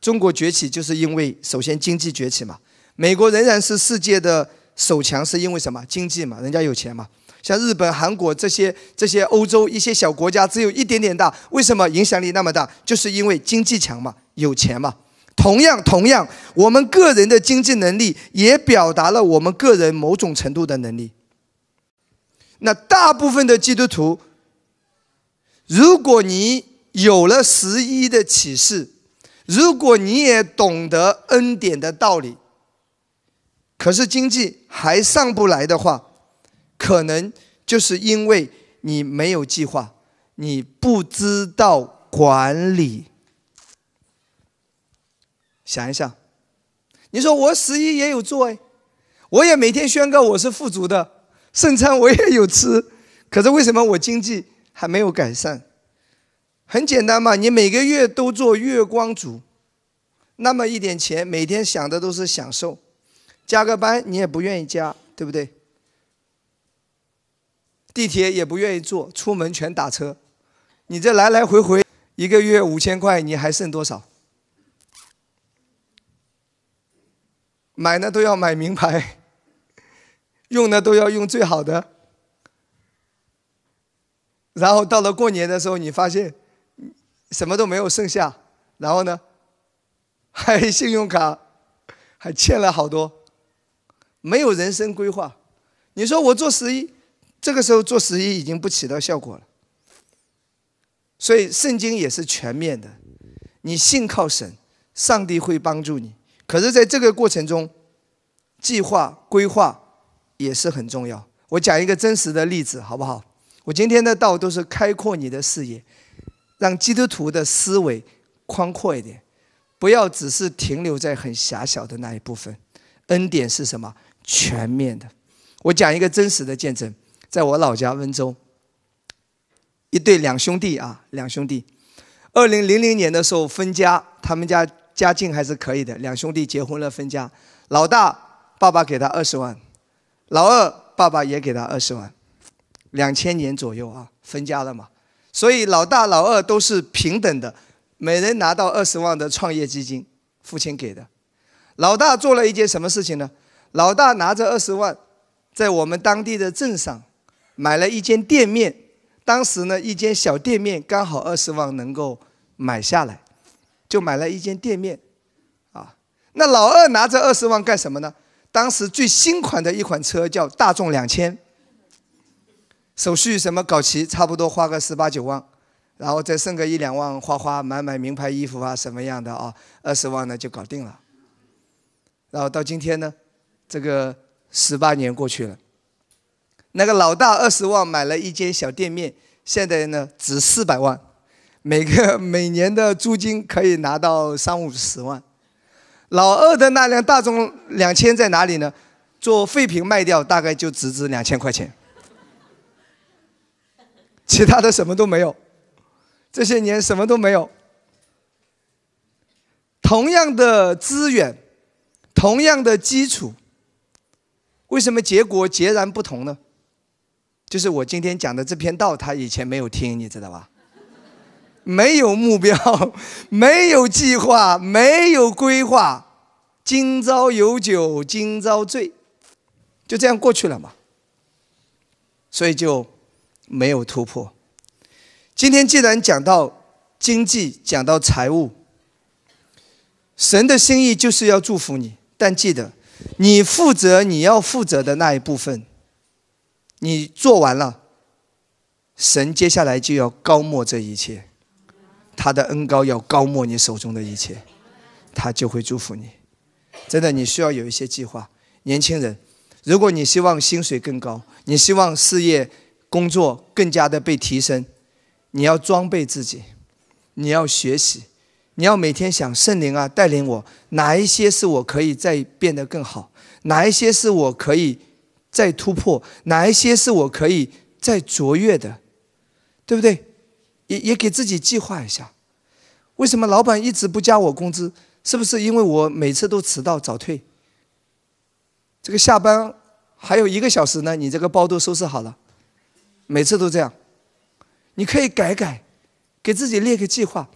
中国崛起就是因为首先经济崛起嘛。美国仍然是世界的首强，是因为什么？经济嘛，人家有钱嘛。像日本、韩国这些这些欧洲一些小国家，只有一点点大，为什么影响力那么大？就是因为经济强嘛，有钱嘛。同样，同样，我们个人的经济能力也表达了我们个人某种程度的能力。那大部分的基督徒，如果你有了十一的启示，如果你也懂得恩典的道理，可是经济还上不来的话，可能就是因为你没有计划，你不知道管理。想一想，你说我十一也有做哎，我也每天宣告我是富足的，圣餐我也有吃，可是为什么我经济还没有改善？很简单嘛，你每个月都做月光族，那么一点钱，每天想的都是享受，加个班你也不愿意加，对不对？地铁也不愿意坐，出门全打车，你这来来回回一个月五千块，你还剩多少？买呢都要买名牌，用呢都要用最好的，然后到了过年的时候，你发现什么都没有剩下，然后呢，还信用卡还欠了好多，没有人生规划。你说我做十一，这个时候做十一已经不起到效果了。所以圣经也是全面的，你信靠神，上帝会帮助你。可是，在这个过程中，计划规划也是很重要。我讲一个真实的例子，好不好？我今天的道都是开阔你的视野，让基督徒的思维宽阔一点，不要只是停留在很狭小的那一部分。恩典是什么？全面的。我讲一个真实的见证，在我老家温州，一对两兄弟啊，两兄弟，二零零零年的时候分家，他们家。家境还是可以的，两兄弟结婚了分家，老大爸爸给他二十万，老二爸爸也给他二十万，两千年左右啊分家了嘛，所以老大老二都是平等的，每人拿到二十万的创业基金，父亲给的。老大做了一件什么事情呢？老大拿着二十万，在我们当地的镇上买了一间店面，当时呢一间小店面刚好二十万能够买下来。就买了一间店面，啊，那老二拿着二十万干什么呢？当时最新款的一款车叫大众两千，手续什么搞齐，差不多花个十八九万，然后再剩个一两万花花买买名牌衣服啊什么样的啊，二十万呢就搞定了。然后到今天呢，这个十八年过去了，那个老大二十万买了一间小店面，现在呢值四百万。每个 每年的租金可以拿到三五十万，老二的那辆大众两千在哪里呢？做废品卖掉，大概就值值两千块钱，其他的什么都没有，这些年什么都没有。同样的资源，同样的基础，为什么结果截然不同呢？就是我今天讲的这篇道，他以前没有听，你知道吧？没有目标，没有计划，没有规划，今朝有酒今朝醉，就这样过去了嘛。所以就没有突破。今天既然讲到经济，讲到财务，神的心意就是要祝福你，但记得，你负责你要负责的那一部分，你做完了，神接下来就要高莫这一切。他的恩高要高没你手中的一切，他就会祝福你。真的，你需要有一些计划。年轻人，如果你希望薪水更高，你希望事业、工作更加的被提升，你要装备自己，你要学习，你要每天想圣灵啊带领我，哪一些是我可以再变得更好，哪一些是我可以再突破，哪一些是我可以再卓越的，对不对？也给自己计划一下，为什么老板一直不加我工资？是不是因为我每次都迟到早退？这个下班还有一个小时呢，你这个包都收拾好了，每次都这样。你可以改改，给自己列个计划，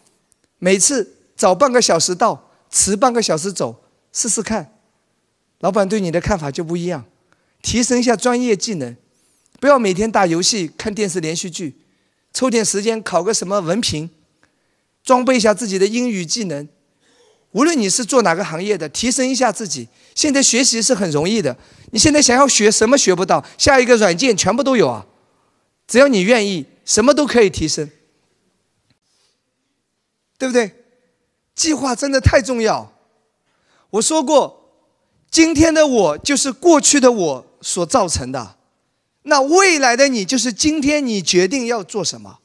每次早半个小时到，迟半个小时走，试试看，老板对你的看法就不一样，提升一下专业技能，不要每天打游戏、看电视连续剧，抽点时间考个什么文凭，装备一下自己的英语技能。无论你是做哪个行业的，提升一下自己。现在学习是很容易的，你现在想要学什么学不到，下一个软件全部都有啊，只要你愿意，什么都可以提升，对不对？计划真的太重要。我说过，今天的我就是过去的我所造成的。那未来的你就是今天你决定要做什么。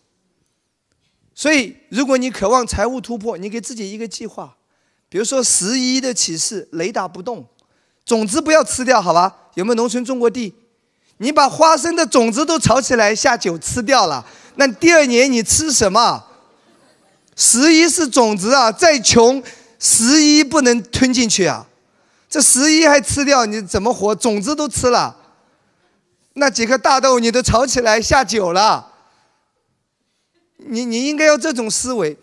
所以，如果你渴望财务突破，你给自己一个计划，比如说十一的启示，雷打不动，种子不要吃掉，好吧？有没有农村种过地？你把花生的种子都炒起来下酒吃掉了，那第二年你吃什么？十一是种子啊，再穷十一不能吞进去啊，这十一还吃掉，你怎么活？种子都吃了。那几颗大豆你都炒起来下酒了，你你应该要这种思维。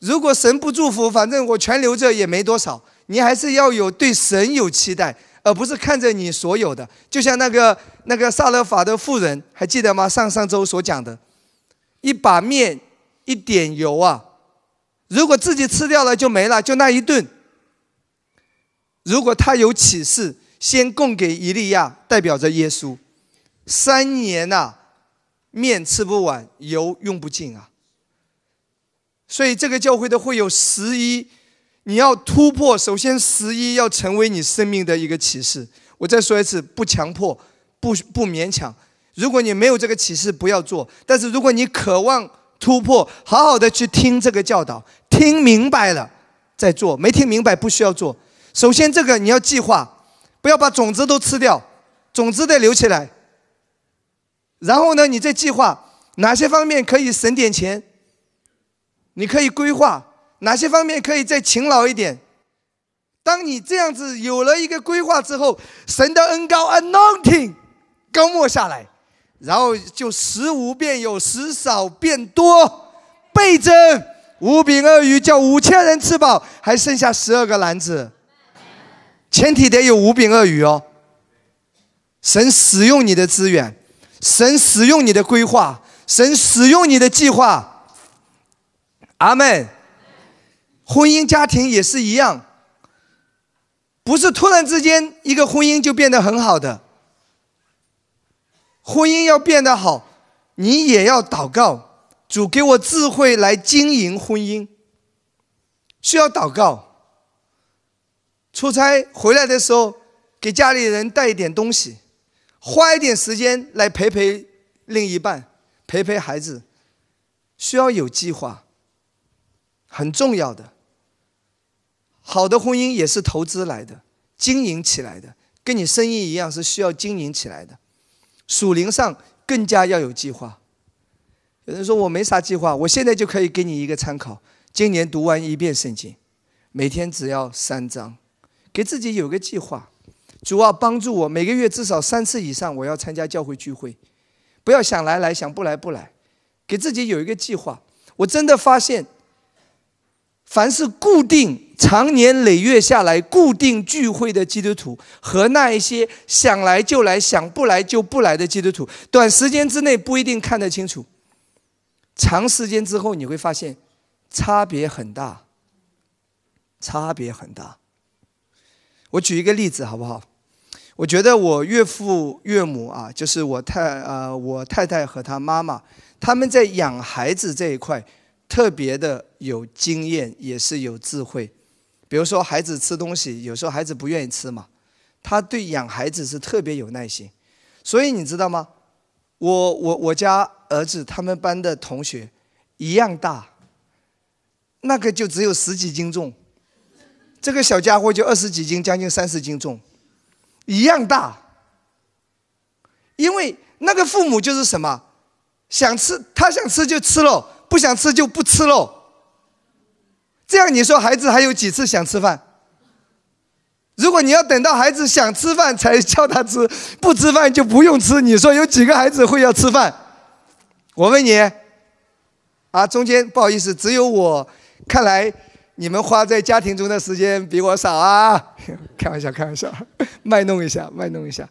如果神不祝福，反正我全留着也没多少。你还是要有对神有期待，而不是看着你所有的。就像那个那个萨勒法的妇人，还记得吗？上上周所讲的，一把面，一点油啊，如果自己吃掉了就没了，就那一顿。如果他有启示。先供给以利亚，代表着耶稣。三年呐，面吃不完，油用不尽啊。所以这个教会的会有十一，你要突破，首先十一要成为你生命的一个启示。我再说一次，不强迫，不不勉强。如果你没有这个启示，不要做。但是如果你渴望突破，好好的去听这个教导，听明白了再做。没听明白不需要做。首先这个你要计划。不要把种子都吃掉，种子得留起来。然后呢，你再计划哪些方面可以省点钱，你可以规划哪些方面可以再勤劳一点。当你这样子有了一个规划之后，神的恩高 anointing 高没下来，然后就十无变有，十少变多，倍增。五饼二鱼叫五千人吃饱，还剩下十二个篮子。前提得有五饼二鱼哦。神使用你的资源，神使用你的规划，神使用你的计划。阿门。婚姻家庭也是一样，不是突然之间一个婚姻就变得很好的。婚姻要变得好，你也要祷告，主给我智慧来经营婚姻，需要祷告。出差回来的时候，给家里人带一点东西，花一点时间来陪陪另一半，陪陪孩子，需要有计划，很重要的。好的婚姻也是投资来的，经营起来的，跟你生意一样是需要经营起来的。属灵上更加要有计划。有人说我没啥计划，我现在就可以给你一个参考：今年读完一遍圣经，每天只要三章。给自己有个计划，主要帮助我每个月至少三次以上，我要参加教会聚会，不要想来来想不来不来，给自己有一个计划。我真的发现，凡是固定长年累月下来固定聚会的基督徒，和那一些想来就来想不来就不来的基督徒，短时间之内不一定看得清楚，长时间之后你会发现差别很大，差别很大。我举一个例子好不好？我觉得我岳父岳母啊，就是我太呃我太太和她妈妈，他们在养孩子这一块特别的有经验，也是有智慧。比如说孩子吃东西，有时候孩子不愿意吃嘛，他对养孩子是特别有耐心。所以你知道吗？我我我家儿子他们班的同学一样大，那个就只有十几斤重。这个小家伙就二十几斤，将近三十斤重，一样大。因为那个父母就是什么，想吃他想吃就吃喽，不想吃就不吃喽。这样你说孩子还有几次想吃饭？如果你要等到孩子想吃饭才叫他吃，不吃饭就不用吃，你说有几个孩子会要吃饭？我问你，啊，中间不好意思，只有我，看来。你们花在家庭中的时间比我少啊！开玩笑，开玩笑，卖弄一下，卖弄一下。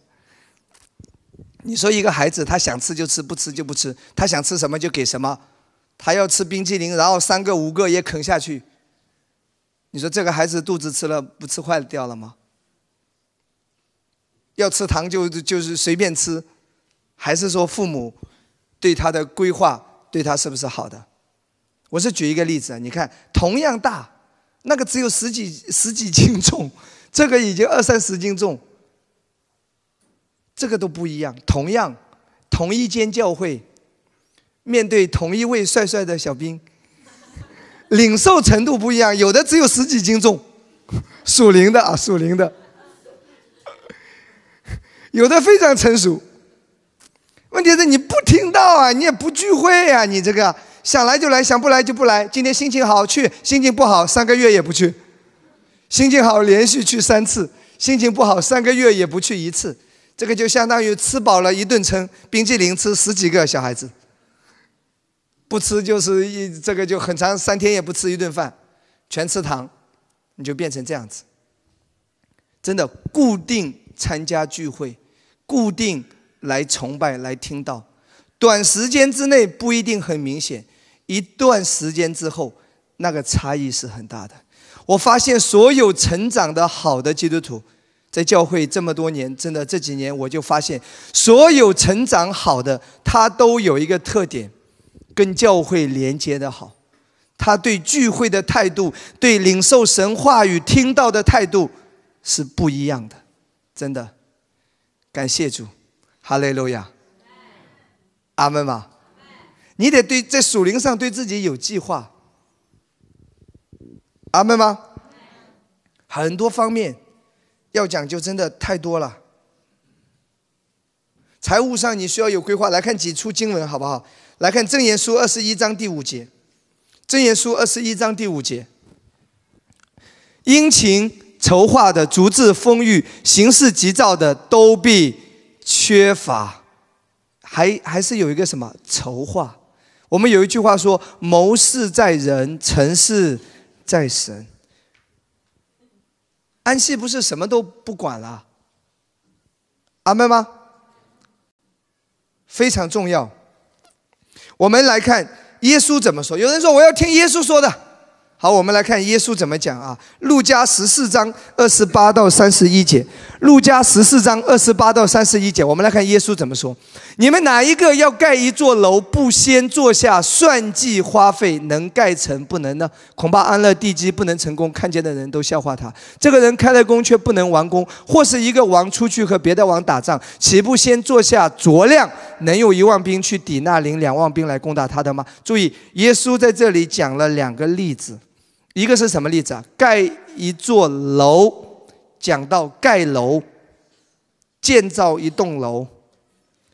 你说一个孩子他想吃就吃，不吃就不吃，他想吃什么就给什么，他要吃冰淇淋，然后三个五个也啃下去。你说这个孩子肚子吃了不吃坏掉了吗？要吃糖就就是随便吃，还是说父母对他的规划对他是不是好的？我是举一个例子，你看同样大，那个只有十几十几斤重，这个已经二三十斤重。这个都不一样，同样，同一间教会，面对同一位帅帅的小兵，领受程度不一样，有的只有十几斤重，属灵的啊，属灵的，有的非常成熟。问题是你不听到啊，你也不聚会啊，你这个想来就来，想不来就不来。今天心情好去，心情不好三个月也不去；心情好连续去三次，心情不好三个月也不去一次。这个就相当于吃饱了一顿撑，冰淇淋吃十几个小孩子，不吃就是一这个就很长三天也不吃一顿饭，全吃糖，你就变成这样子。真的固定参加聚会，固定来崇拜来听到，短时间之内不一定很明显，一段时间之后，那个差异是很大的。我发现所有成长的好的基督徒。在教会这么多年，真的这几年我就发现，所有成长好的，他都有一个特点，跟教会连接的好，他对聚会的态度，对领受神话语听到的态度是不一样的，真的，感谢主，哈利路亚，阿门嘛，你得对在属灵上对自己有计划，阿门吗？很多方面。要讲究真的太多了。财务上你需要有规划，来看几处经文好不好？来看正言书二十一章第五节，正言书二十一章第五节，殷勤筹划的、足智丰裕、行事急躁的，都必缺乏。还还是有一个什么筹划？我们有一句话说：谋事在人，成事在神。安息不是什么都不管了，阿门吗？非常重要。我们来看耶稣怎么说。有人说我要听耶稣说的。好，我们来看耶稣怎么讲啊？路加十四章二十八到三十一节。路加十四章二十八到三十一节，我们来看耶稣怎么说：你们哪一个要盖一座楼，不先坐下算计花费，能盖成不能呢？恐怕安乐地基不能成功，看见的人都笑话他。这个人开了工却不能完工，或是一个王出去和别的王打仗，岂不先坐下酌量，能用一万兵去抵那领两万兵来攻打他的吗？注意，耶稣在这里讲了两个例子。一个是什么例子啊？盖一座楼，讲到盖楼，建造一栋楼。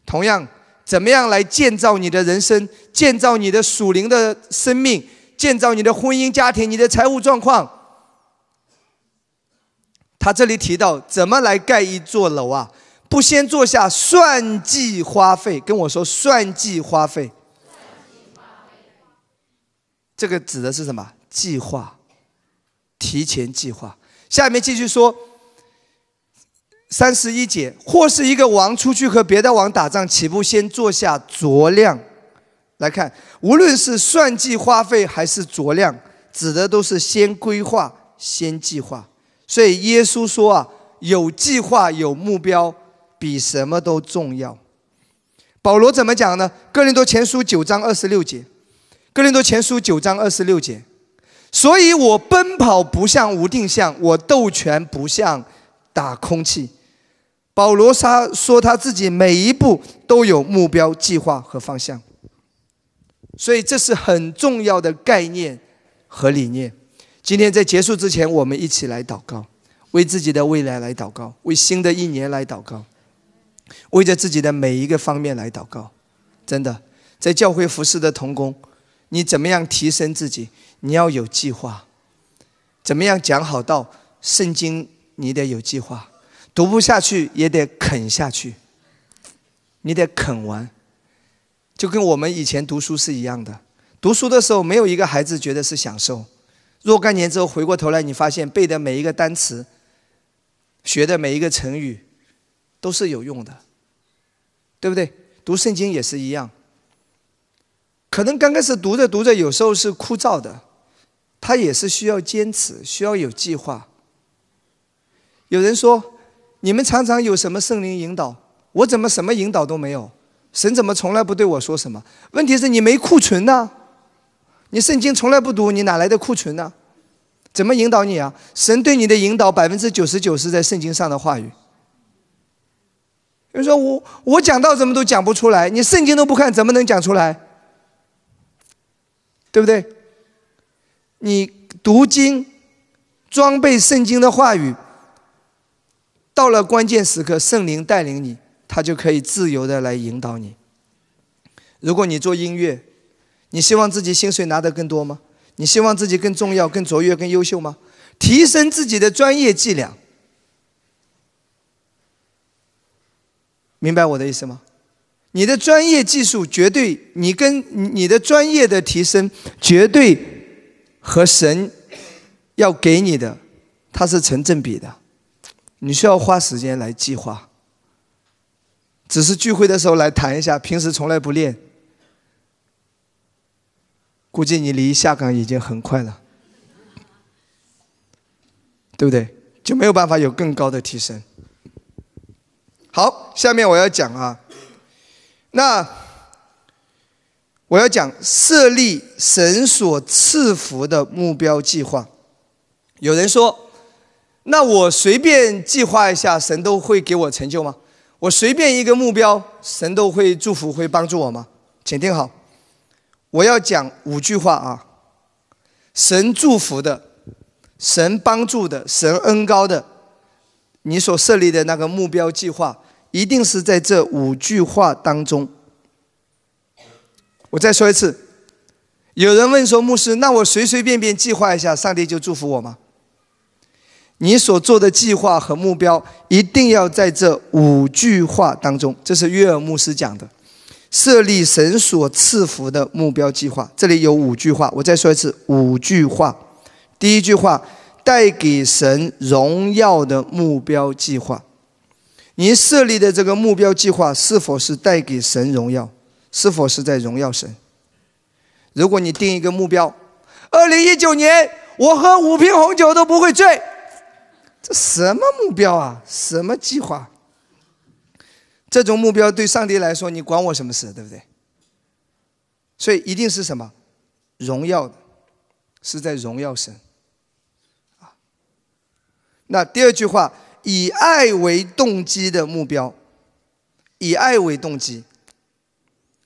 同样，怎么样来建造你的人生，建造你的属灵的生命，建造你的婚姻家庭、你的财务状况？他这里提到怎么来盖一座楼啊？不先坐下算计花费，跟我说算计花费。这个指的是什么？计划，提前计划。下面继续说，三十一节，或是一个王出去和别的王打仗，岂不先坐下酌量？来看，无论是算计花费还是酌量，指的都是先规划、先计划。所以耶稣说啊，有计划、有目标，比什么都重要。保罗怎么讲呢？哥林多前书九章二十六节，哥林多前书九章二十六节。所以我奔跑不像无定向，我斗拳不像打空气。保罗他说他自己每一步都有目标、计划和方向，所以这是很重要的概念和理念。今天在结束之前，我们一起来祷告，为自己的未来来祷告，为新的一年来祷告，为着自己的每一个方面来祷告。真的，在教会服侍的童工，你怎么样提升自己？你要有计划，怎么样讲好道？圣经你得有计划，读不下去也得啃下去，你得啃完，就跟我们以前读书是一样的。读书的时候，没有一个孩子觉得是享受。若干年之后回过头来，你发现背的每一个单词，学的每一个成语，都是有用的。对不对？读圣经也是一样。可能刚开始读着读着，有时候是枯燥的，它也是需要坚持，需要有计划。有人说，你们常常有什么圣灵引导？我怎么什么引导都没有？神怎么从来不对我说什么？问题是你没库存呢，你圣经从来不读，你哪来的库存呢？怎么引导你啊？神对你的引导百分之九十九是在圣经上的话语。有人说我我讲到怎么都讲不出来，你圣经都不看，怎么能讲出来？对不对？你读经，装备圣经的话语，到了关键时刻，圣灵带领你，他就可以自由的来引导你。如果你做音乐，你希望自己薪水拿得更多吗？你希望自己更重要、更卓越、更优秀吗？提升自己的专业伎俩，明白我的意思吗？你的专业技术绝对，你跟你的专业的提升绝对和神要给你的，它是成正比的。你需要花时间来计划，只是聚会的时候来谈一下，平时从来不练。估计你离下岗已经很快了，对不对？就没有办法有更高的提升。好，下面我要讲啊，那我要讲设立神所赐福的目标计划。有人说，那我随便计划一下，神都会给我成就吗？我随便一个目标，神都会祝福、会帮助我吗？请听好。我要讲五句话啊！神祝福的，神帮助的，神恩高的，你所设立的那个目标计划，一定是在这五句话当中。我再说一次，有人问说，牧师，那我随随便便计划一下，上帝就祝福我吗？你所做的计划和目标，一定要在这五句话当中。这是约尔牧师讲的。设立神所赐福的目标计划，这里有五句话，我再说一次，五句话。第一句话，带给神荣耀的目标计划。您设立的这个目标计划是否是带给神荣耀？是否是在荣耀神？如果你定一个目标，二零一九年我喝五瓶红酒都不会醉，这什么目标啊？什么计划？这种目标对上帝来说，你管我什么事，对不对？所以一定是什么荣耀的，是在荣耀神啊。那第二句话，以爱为动机的目标，以爱为动机，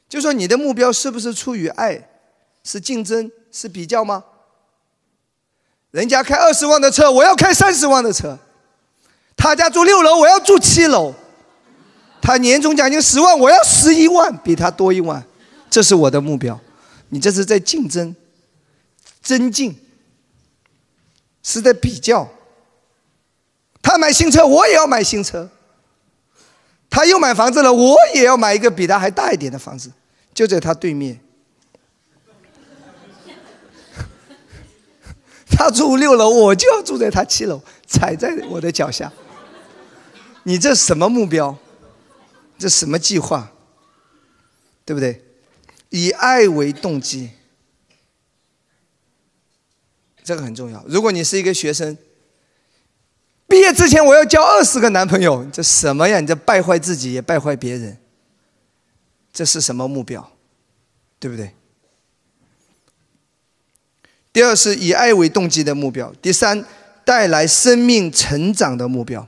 就说你的目标是不是出于爱？是竞争？是比较吗？人家开二十万的车，我要开三十万的车；他家住六楼，我要住七楼。他年终奖金十万，我要十一万，比他多一万，这是我的目标。你这是在竞争、增进，是在比较。他买新车，我也要买新车。他又买房子了，我也要买一个比他还大一点的房子，就在他对面。他住六楼，我就要住在他七楼，踩在我的脚下。你这什么目标？这什么计划？对不对？以爱为动机，这个很重要。如果你是一个学生，毕业之前我要交二十个男朋友，这什么呀？你这败坏自己也败坏别人，这是什么目标？对不对？第二是以爱为动机的目标，第三带来生命成长的目标。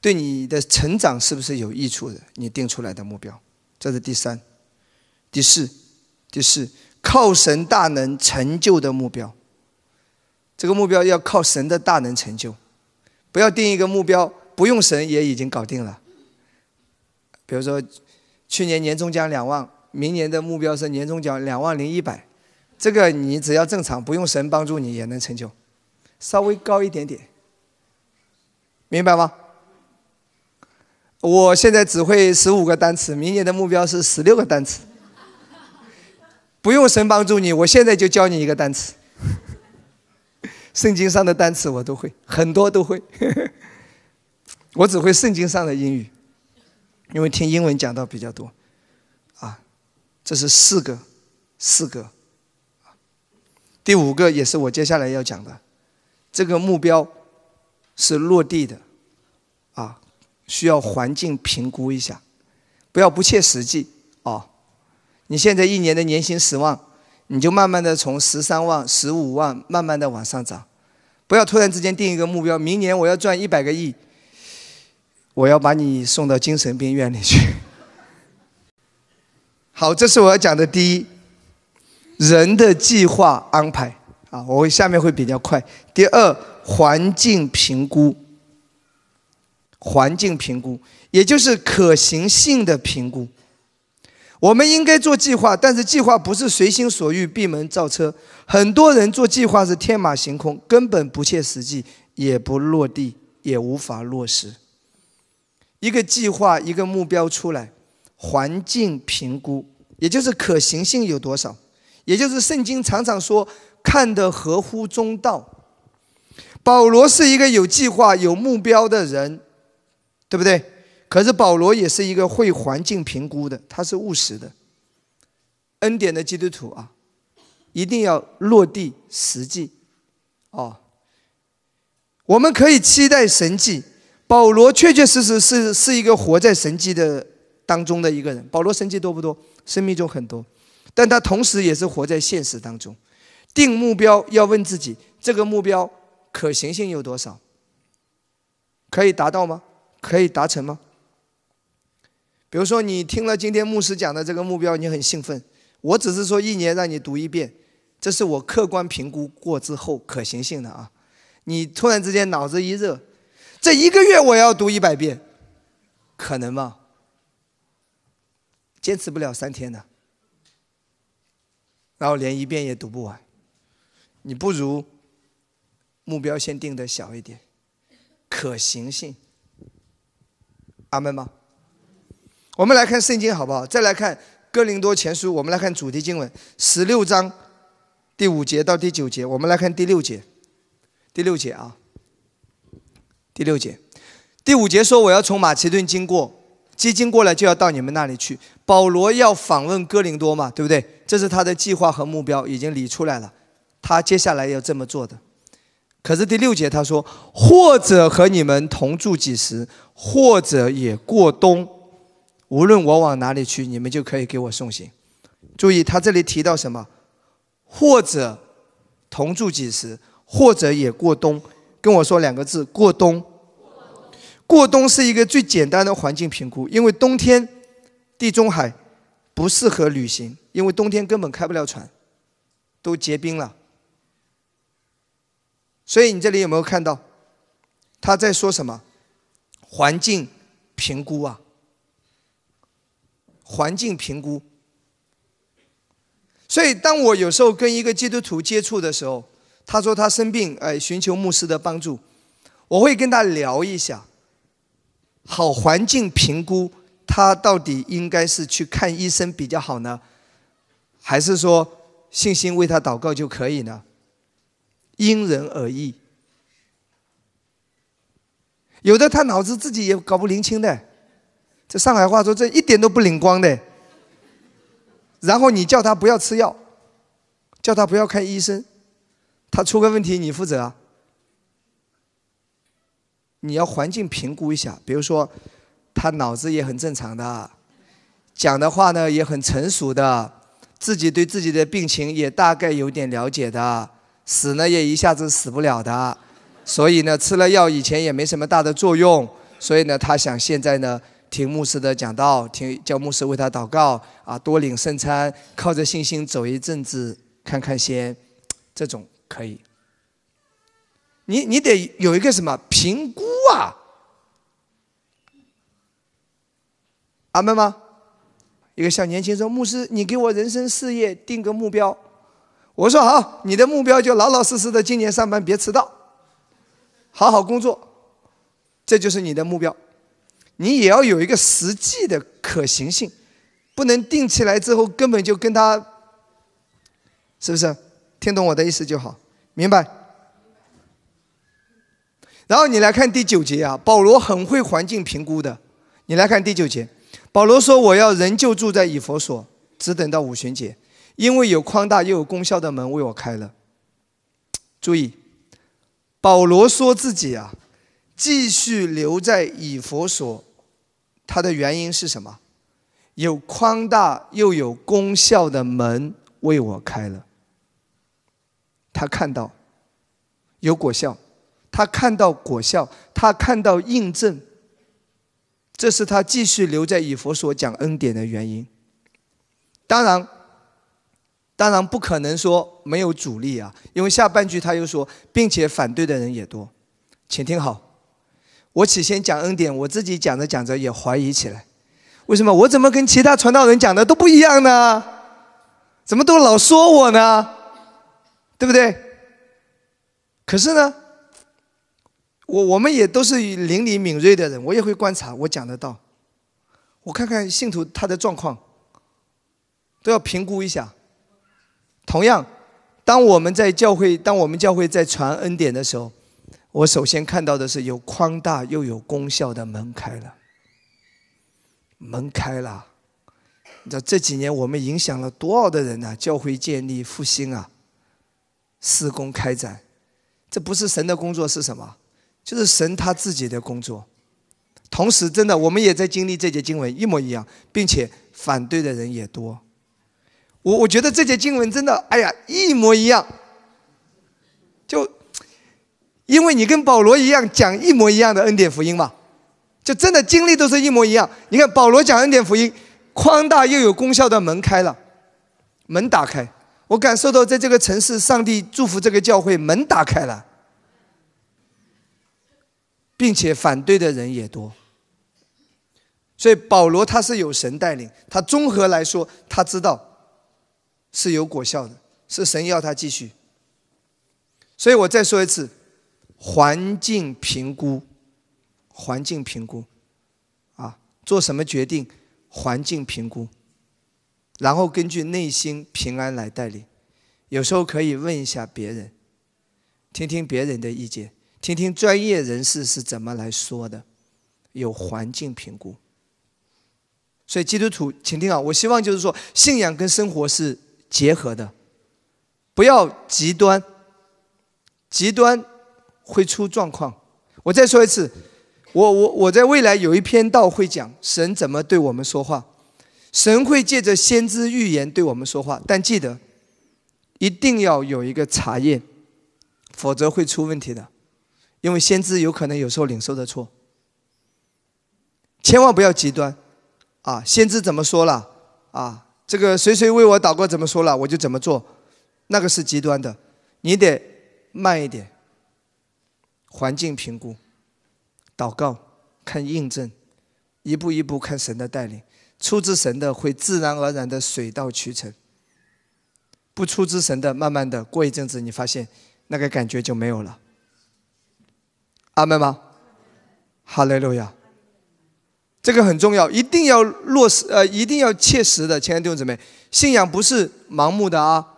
对你的成长是不是有益处的？你定出来的目标，这是第三、第四、第四，靠神大能成就的目标。这个目标要靠神的大能成就，不要定一个目标不用神也已经搞定了。比如说，去年年终奖两万，明年的目标是年终奖两万零一百，这个你只要正常，不用神帮助你也能成就，稍微高一点点，明白吗？我现在只会十五个单词，明年的目标是十六个单词。不用神帮助你，我现在就教你一个单词。圣经上的单词我都会，很多都会。我只会圣经上的英语，因为听英文讲到比较多，啊，这是四个，四个，第五个也是我接下来要讲的，这个目标是落地的，啊，需要环境评估一下，不要不切实际。啊。你现在一年的年薪十万，你就慢慢的从十三万、十五万慢慢的往上涨，不要突然之间定一个目标，明年我要赚一百个亿。我要把你送到精神病院里去。好，这是我要讲的第一，人的计划安排啊，我下面会比较快。第二，环境评估，环境评估，也就是可行性的评估。我们应该做计划，但是计划不是随心所欲、闭门造车。很多人做计划是天马行空，根本不切实际，也不落地，也无法落实。一个计划，一个目标出来，环境评估，也就是可行性有多少，也就是圣经常常说看得合乎中道。保罗是一个有计划、有目标的人，对不对？可是保罗也是一个会环境评估的，他是务实的。恩典的基督徒啊，一定要落地实际。哦，我们可以期待神迹。保罗确确实实是是一个活在神迹的当中的一个人。保罗神迹多不多？生命中很多，但他同时也是活在现实当中。定目标要问自己：这个目标可行性有多少？可以达到吗？可以达成吗？比如说，你听了今天牧师讲的这个目标，你很兴奋。我只是说一年让你读一遍，这是我客观评估过之后可行性的啊。你突然之间脑子一热。这一个月我要读一百遍，可能吗？坚持不了三天的，然后连一遍也读不完。你不如目标先定的小一点，可行性。阿门吗？我们来看圣经好不好？再来看哥林多前书，我们来看主题经文十六章第五节到第九节。我们来看第六节，第六节啊。第六节，第五节说我要从马其顿经过，基经过了就要到你们那里去。保罗要访问哥林多嘛，对不对？这是他的计划和目标已经理出来了，他接下来要这么做的。可是第六节他说，或者和你们同住几时，或者也过冬，无论我往哪里去，你们就可以给我送行。注意他这里提到什么？或者同住几时，或者也过冬。跟我说两个字：过冬。过冬是一个最简单的环境评估，因为冬天地中海不适合旅行，因为冬天根本开不了船，都结冰了。所以你这里有没有看到他在说什么？环境评估啊，环境评估。所以当我有时候跟一个基督徒接触的时候，他说他生病，哎，寻求牧师的帮助。我会跟他聊一下，好环境评估，他到底应该是去看医生比较好呢，还是说信心为他祷告就可以呢？因人而异。有的他脑子自己也搞不灵清的，这上海话说这一点都不灵光的。然后你叫他不要吃药，叫他不要看医生。他出个问题，你负责啊？你要环境评估一下，比如说，他脑子也很正常的，讲的话呢也很成熟的，自己对自己的病情也大概有点了解的，死呢也一下子死不了的，所以呢吃了药以前也没什么大的作用，所以呢他想现在呢听牧师的讲道，听叫牧师为他祷告啊，多领圣餐，靠着信心走一阵子看看先，这种。可以，你你得有一个什么评估啊？阿门吗？一个小年轻说：“牧师，你给我人生事业定个目标。”我说：“好，你的目标就老老实实的，今年上班别迟到，好好工作，这就是你的目标。你也要有一个实际的可行性，不能定起来之后根本就跟他，是不是？听懂我的意思就好。”明白。然后你来看第九节啊，保罗很会环境评估的。你来看第九节，保罗说：“我要仍旧住在以佛所，只等到五旬节，因为有宽大又有功效的门为我开了。”注意，保罗说自己啊，继续留在以佛所，他的原因是什么？有宽大又有功效的门为我开了。他看到有果效，他看到果效，他看到印证。这是他继续留在以佛所讲恩典的原因。当然，当然不可能说没有阻力啊，因为下半句他又说，并且反对的人也多。请听好，我起先讲恩典，我自己讲着讲着也怀疑起来，为什么我怎么跟其他传道人讲的都不一样呢？怎么都老说我呢？对不对？可是呢？我我们也都是灵里敏锐的人，我也会观察，我讲得到。我看看信徒他的状况，都要评估一下。同样，当我们在教会，当我们教会在传恩典的时候，我首先看到的是有宽大又有功效的门开了，门开了。你知道这几年我们影响了多少的人呢？教会建立复兴啊，施工开展，这不是神的工作是什么？就是神他自己的工作，同时真的我们也在经历这节经文一模一样，并且反对的人也多。我我觉得这节经文真的，哎呀，一模一样。就因为你跟保罗一样讲一模一样的恩典福音嘛，就真的经历都是一模一样。你看保罗讲恩典福音，宽大又有功效的门开了，门打开，我感受到在这个城市，上帝祝福这个教会，门打开了。并且反对的人也多，所以保罗他是有神带领，他综合来说，他知道是有果效的，是神要他继续。所以我再说一次，环境评估，环境评估，啊，做什么决定，环境评估，然后根据内心平安来带领。有时候可以问一下别人，听听别人的意见。听听专业人士是怎么来说的，有环境评估。所以基督徒，请听啊，我希望就是说，信仰跟生活是结合的，不要极端，极端会出状况。我再说一次，我我我在未来有一篇道会讲神怎么对我们说话，神会借着先知预言对我们说话，但记得一定要有一个查验，否则会出问题的。因为先知有可能有时候领受的错，千万不要极端，啊，先知怎么说了，啊，这个谁谁为我祷告怎么说了，我就怎么做，那个是极端的，你得慢一点，环境评估，祷告看印证，一步一步看神的带领，出自神的会自然而然的水到渠成，不出自神的，慢慢的过一阵子你发现那个感觉就没有了。阿门吗？哈利路亚！这个很重要，一定要落实，呃，一定要切实的，亲爱的弟兄姊妹，信仰不是盲目的啊！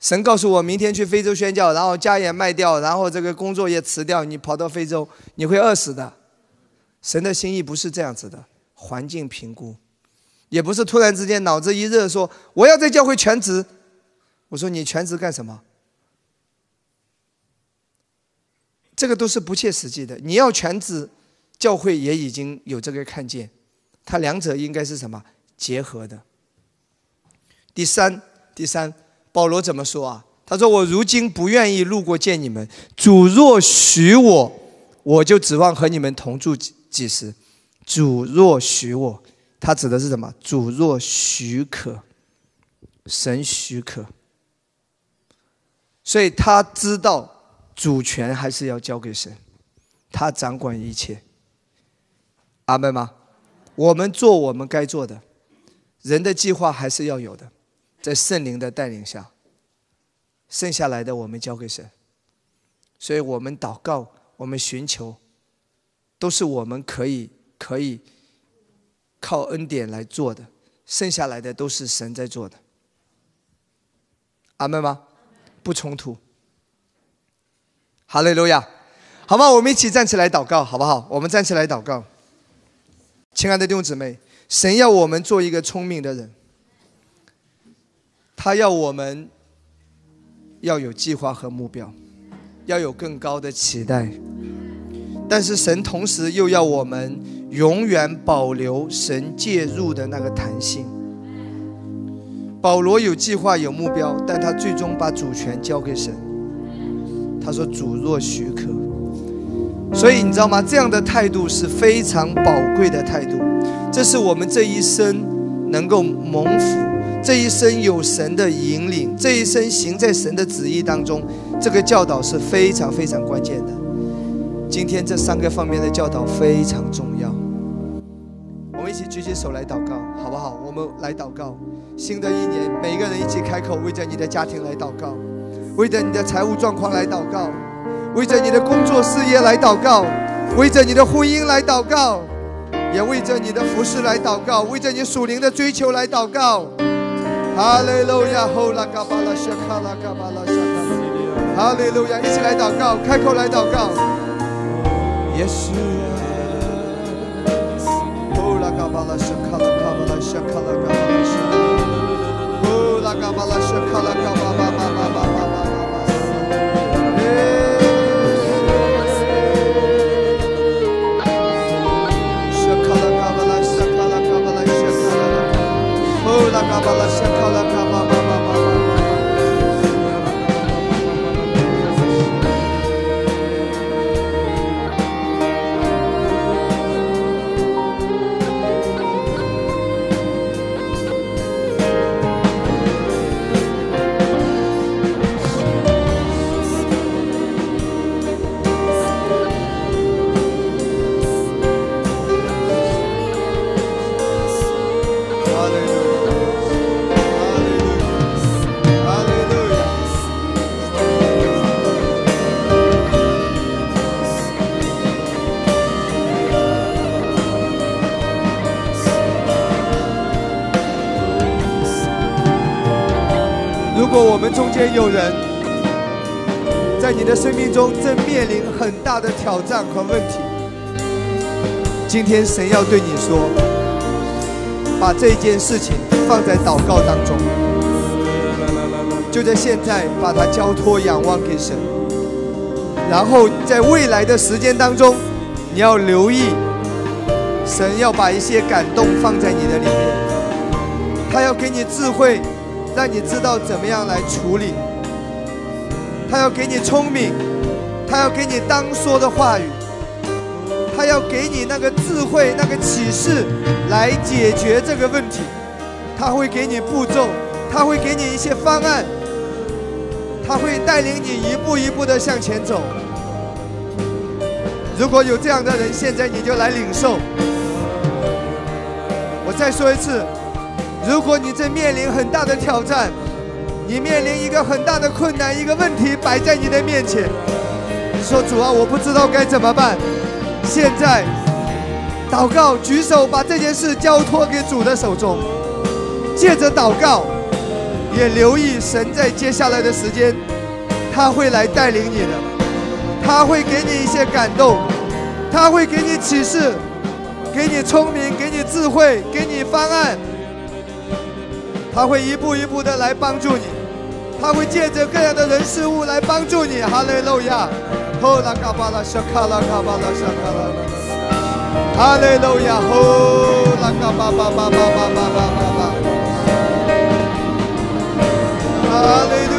神告诉我明天去非洲宣教，然后家也卖掉，然后这个工作也辞掉，你跑到非洲，你会饿死的。神的心意不是这样子的，环境评估，也不是突然之间脑子一热说我要在教会全职。我说你全职干什么？这个都是不切实际的。你要全职，教会也已经有这个看见，它两者应该是什么结合的？第三，第三，保罗怎么说啊？他说：“我如今不愿意路过见你们，主若许我，我就指望和你们同住几几时。主若许我，他指的是什么？主若许可，神许可，所以他知道。”主权还是要交给神，他掌管一切。阿门吗？我们做我们该做的，人的计划还是要有的，在圣灵的带领下，剩下来的我们交给神。所以我们祷告，我们寻求，都是我们可以可以靠恩典来做的，剩下来的都是神在做的。阿门吗？不冲突。哈利路亚，好吗？我们一起站起来祷告，好不好？我们站起来祷告，亲爱的弟兄姊妹，神要我们做一个聪明的人，他要我们要有计划和目标，要有更高的期待。但是神同时又要我们永远保留神介入的那个弹性。保罗有计划有目标，但他最终把主权交给神。他说：“主若许可。”所以你知道吗？这样的态度是非常宝贵的态度。这是我们这一生能够蒙福，这一生有神的引领，这一生行在神的旨意当中。这个教导是非常非常关键的。今天这三个方面的教导非常重要。我们一起举起手来祷告，好不好？我们来祷告。新的一年，每一个人一起开口，为着你的家庭来祷告，为着你的财务状况来祷告，为着你的工作事业来祷告，为着你的婚姻来祷告，也为着你的服饰来祷告，为着你属灵的追求来祷告。哈利路亚，呼啦嘎巴拉沙卡啦嘎巴拉沙卡，哈利路亚，一起来祷告，开口来祷告。耶稣啊，吼拉嘎巴拉沙卡啦嘎巴拉沙卡啦嘎巴拉沙。呼啦嘎巴拉沙卡啦嘎巴拉沙间有人在你的生命中正面临很大的挑战和问题，今天神要对你说。把这件事情放在祷告当中，就在现在把它交托仰望给神，然后在未来的时间当中，你要留意，神要把一些感动放在你的里面，他要给你智慧，让你知道怎么样来处理，他要给你聪明，他要给你当说的话语。他要给你那个智慧、那个启示，来解决这个问题。他会给你步骤，他会给你一些方案，他会带领你一步一步的向前走。如果有这样的人，现在你就来领受。我再说一次，如果你正面临很大的挑战，你面临一个很大的困难，一个问题摆在你的面前，你说主啊，我不知道该怎么办。现在，祷告，举手，把这件事交托给主的手中。借着祷告，也留意神在接下来的时间，他会来带领你的，他会给你一些感动，他会给你启示，给你聪明，给你智慧，给你方案，他会一步一步的来帮助你，他会借着各样的人事物来帮助你。哈利路亚。吼啦嘎巴拉沙卡拉嘎巴拉沙卡拉，哈利路亚！吼啦嘎巴巴巴巴巴巴巴巴巴，哈利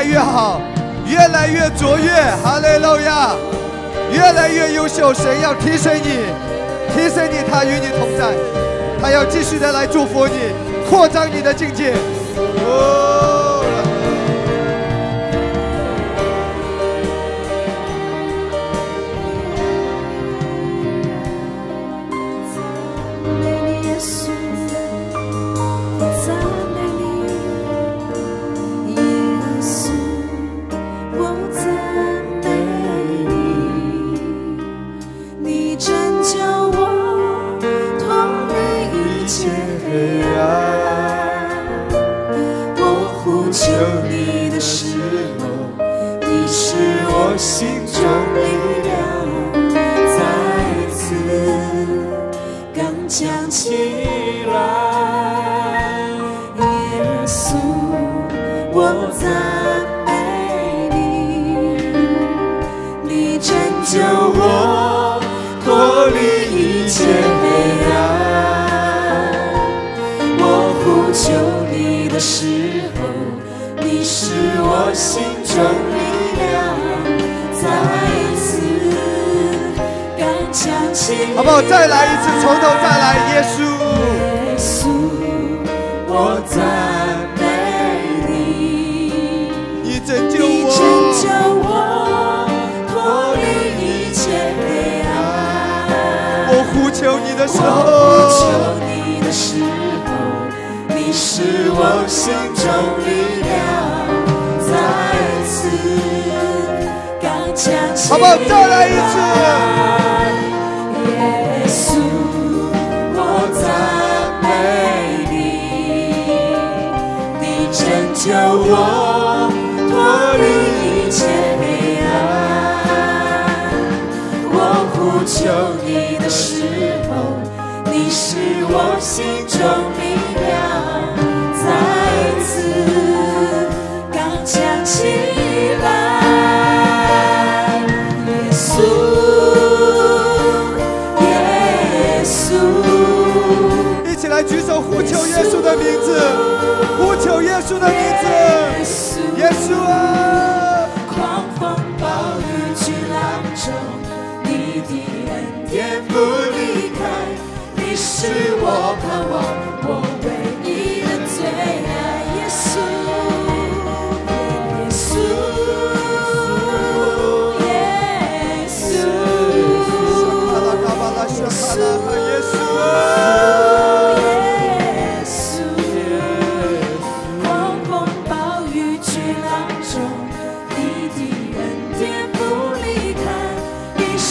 来越好，越来越卓越，哈利路亚！越来越优秀，神要提升你，提升你，他与你同在，他要继续的来祝福你，扩张你的境界。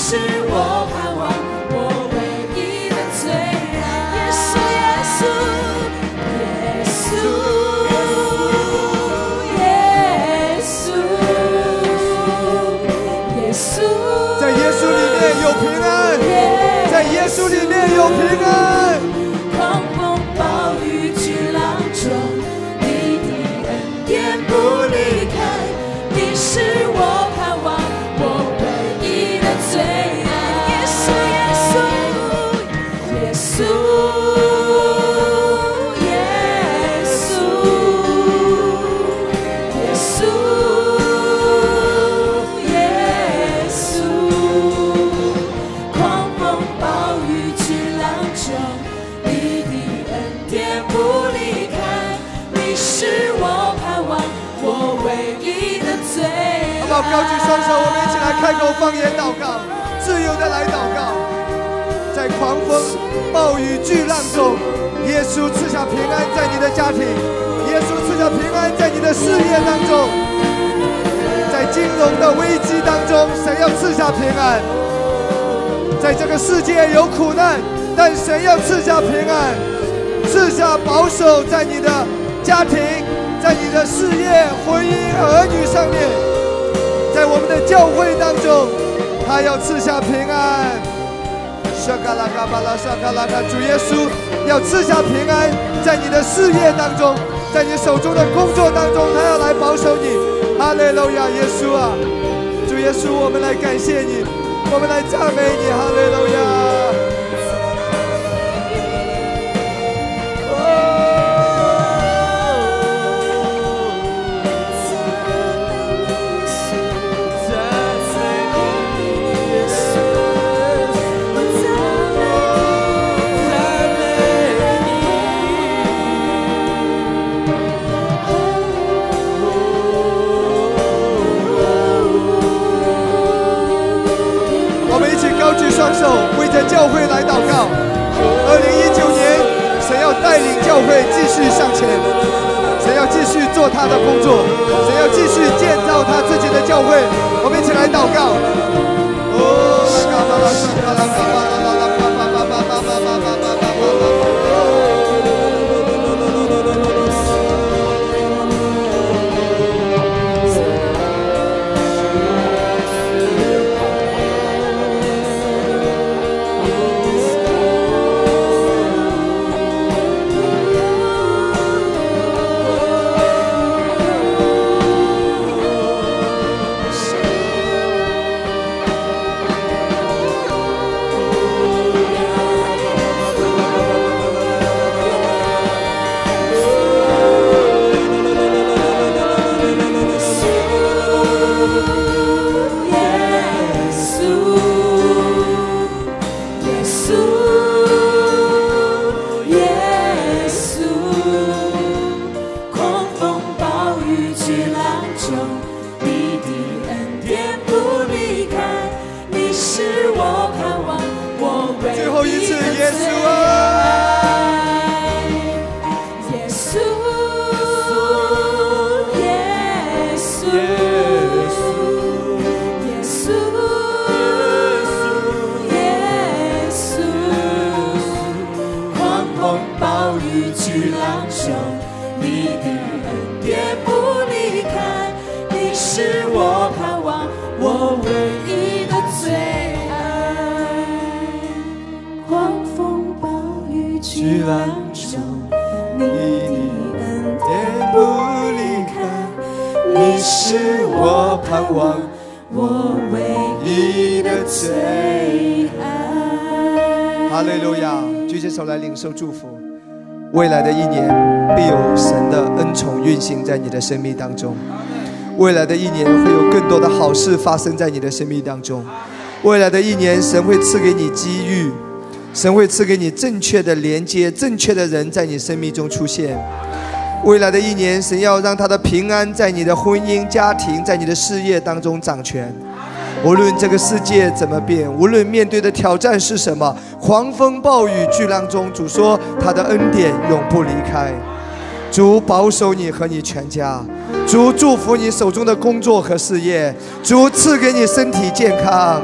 是我盼望，我唯一的最爱。耶稣，耶稣，耶稣，耶稣，耶稣，在耶稣里面有平安，在耶稣里面有平安。开口方言祷告，自由的来祷告。在狂风暴雨巨浪中，耶稣赐下平安在你的家庭，耶稣赐下平安在你的事业当中，在金融的危机当中，神要赐下平安。在这个世界有苦难，但神要赐下平安，赐下保守在你的家庭，在你的事业、婚姻、儿女上面，我们的教会当中，他要赐下平安。沙卡拉卡巴拉沙卡拉卡，主耶稣要赐下平安在你的事业当中，在你手中的工作当中，他要来保守你。哈利路亚，耶稣啊，主耶稣，我们来感谢你，我们来赞美你，哈利路亚。教会来祷告。二零一九年，神要带领教会继续向前，神要继续做他的工作，神要继续建造他自己的教会。我们一起来祷告。哦，嘎巴拉沙嘎拉嘎巴拉拉拉生命当中。未来的一年会有更多的好事发生在你的生命当中。未来的一年，神会赐给你机遇，神会赐给你正确的连接，正确的人在你生命中出现。未来的一年，神要让他的平安在你的婚姻、家庭、在你的事业当中掌权。无论这个世界怎么变，无论面对的挑战是什么，狂风暴雨巨浪中，主说他的恩典永不离开。主保守你和你全家，主祝福你手中的工作和事业，主赐给你身体健康，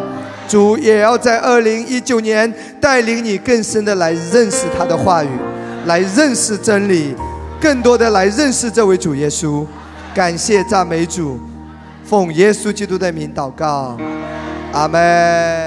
主也要在二零一九年带领你更深的来认识他的话语，来认识真理，更多的来认识这位主耶稣。感谢赞美主，奉耶稣基督的名祷告，阿门。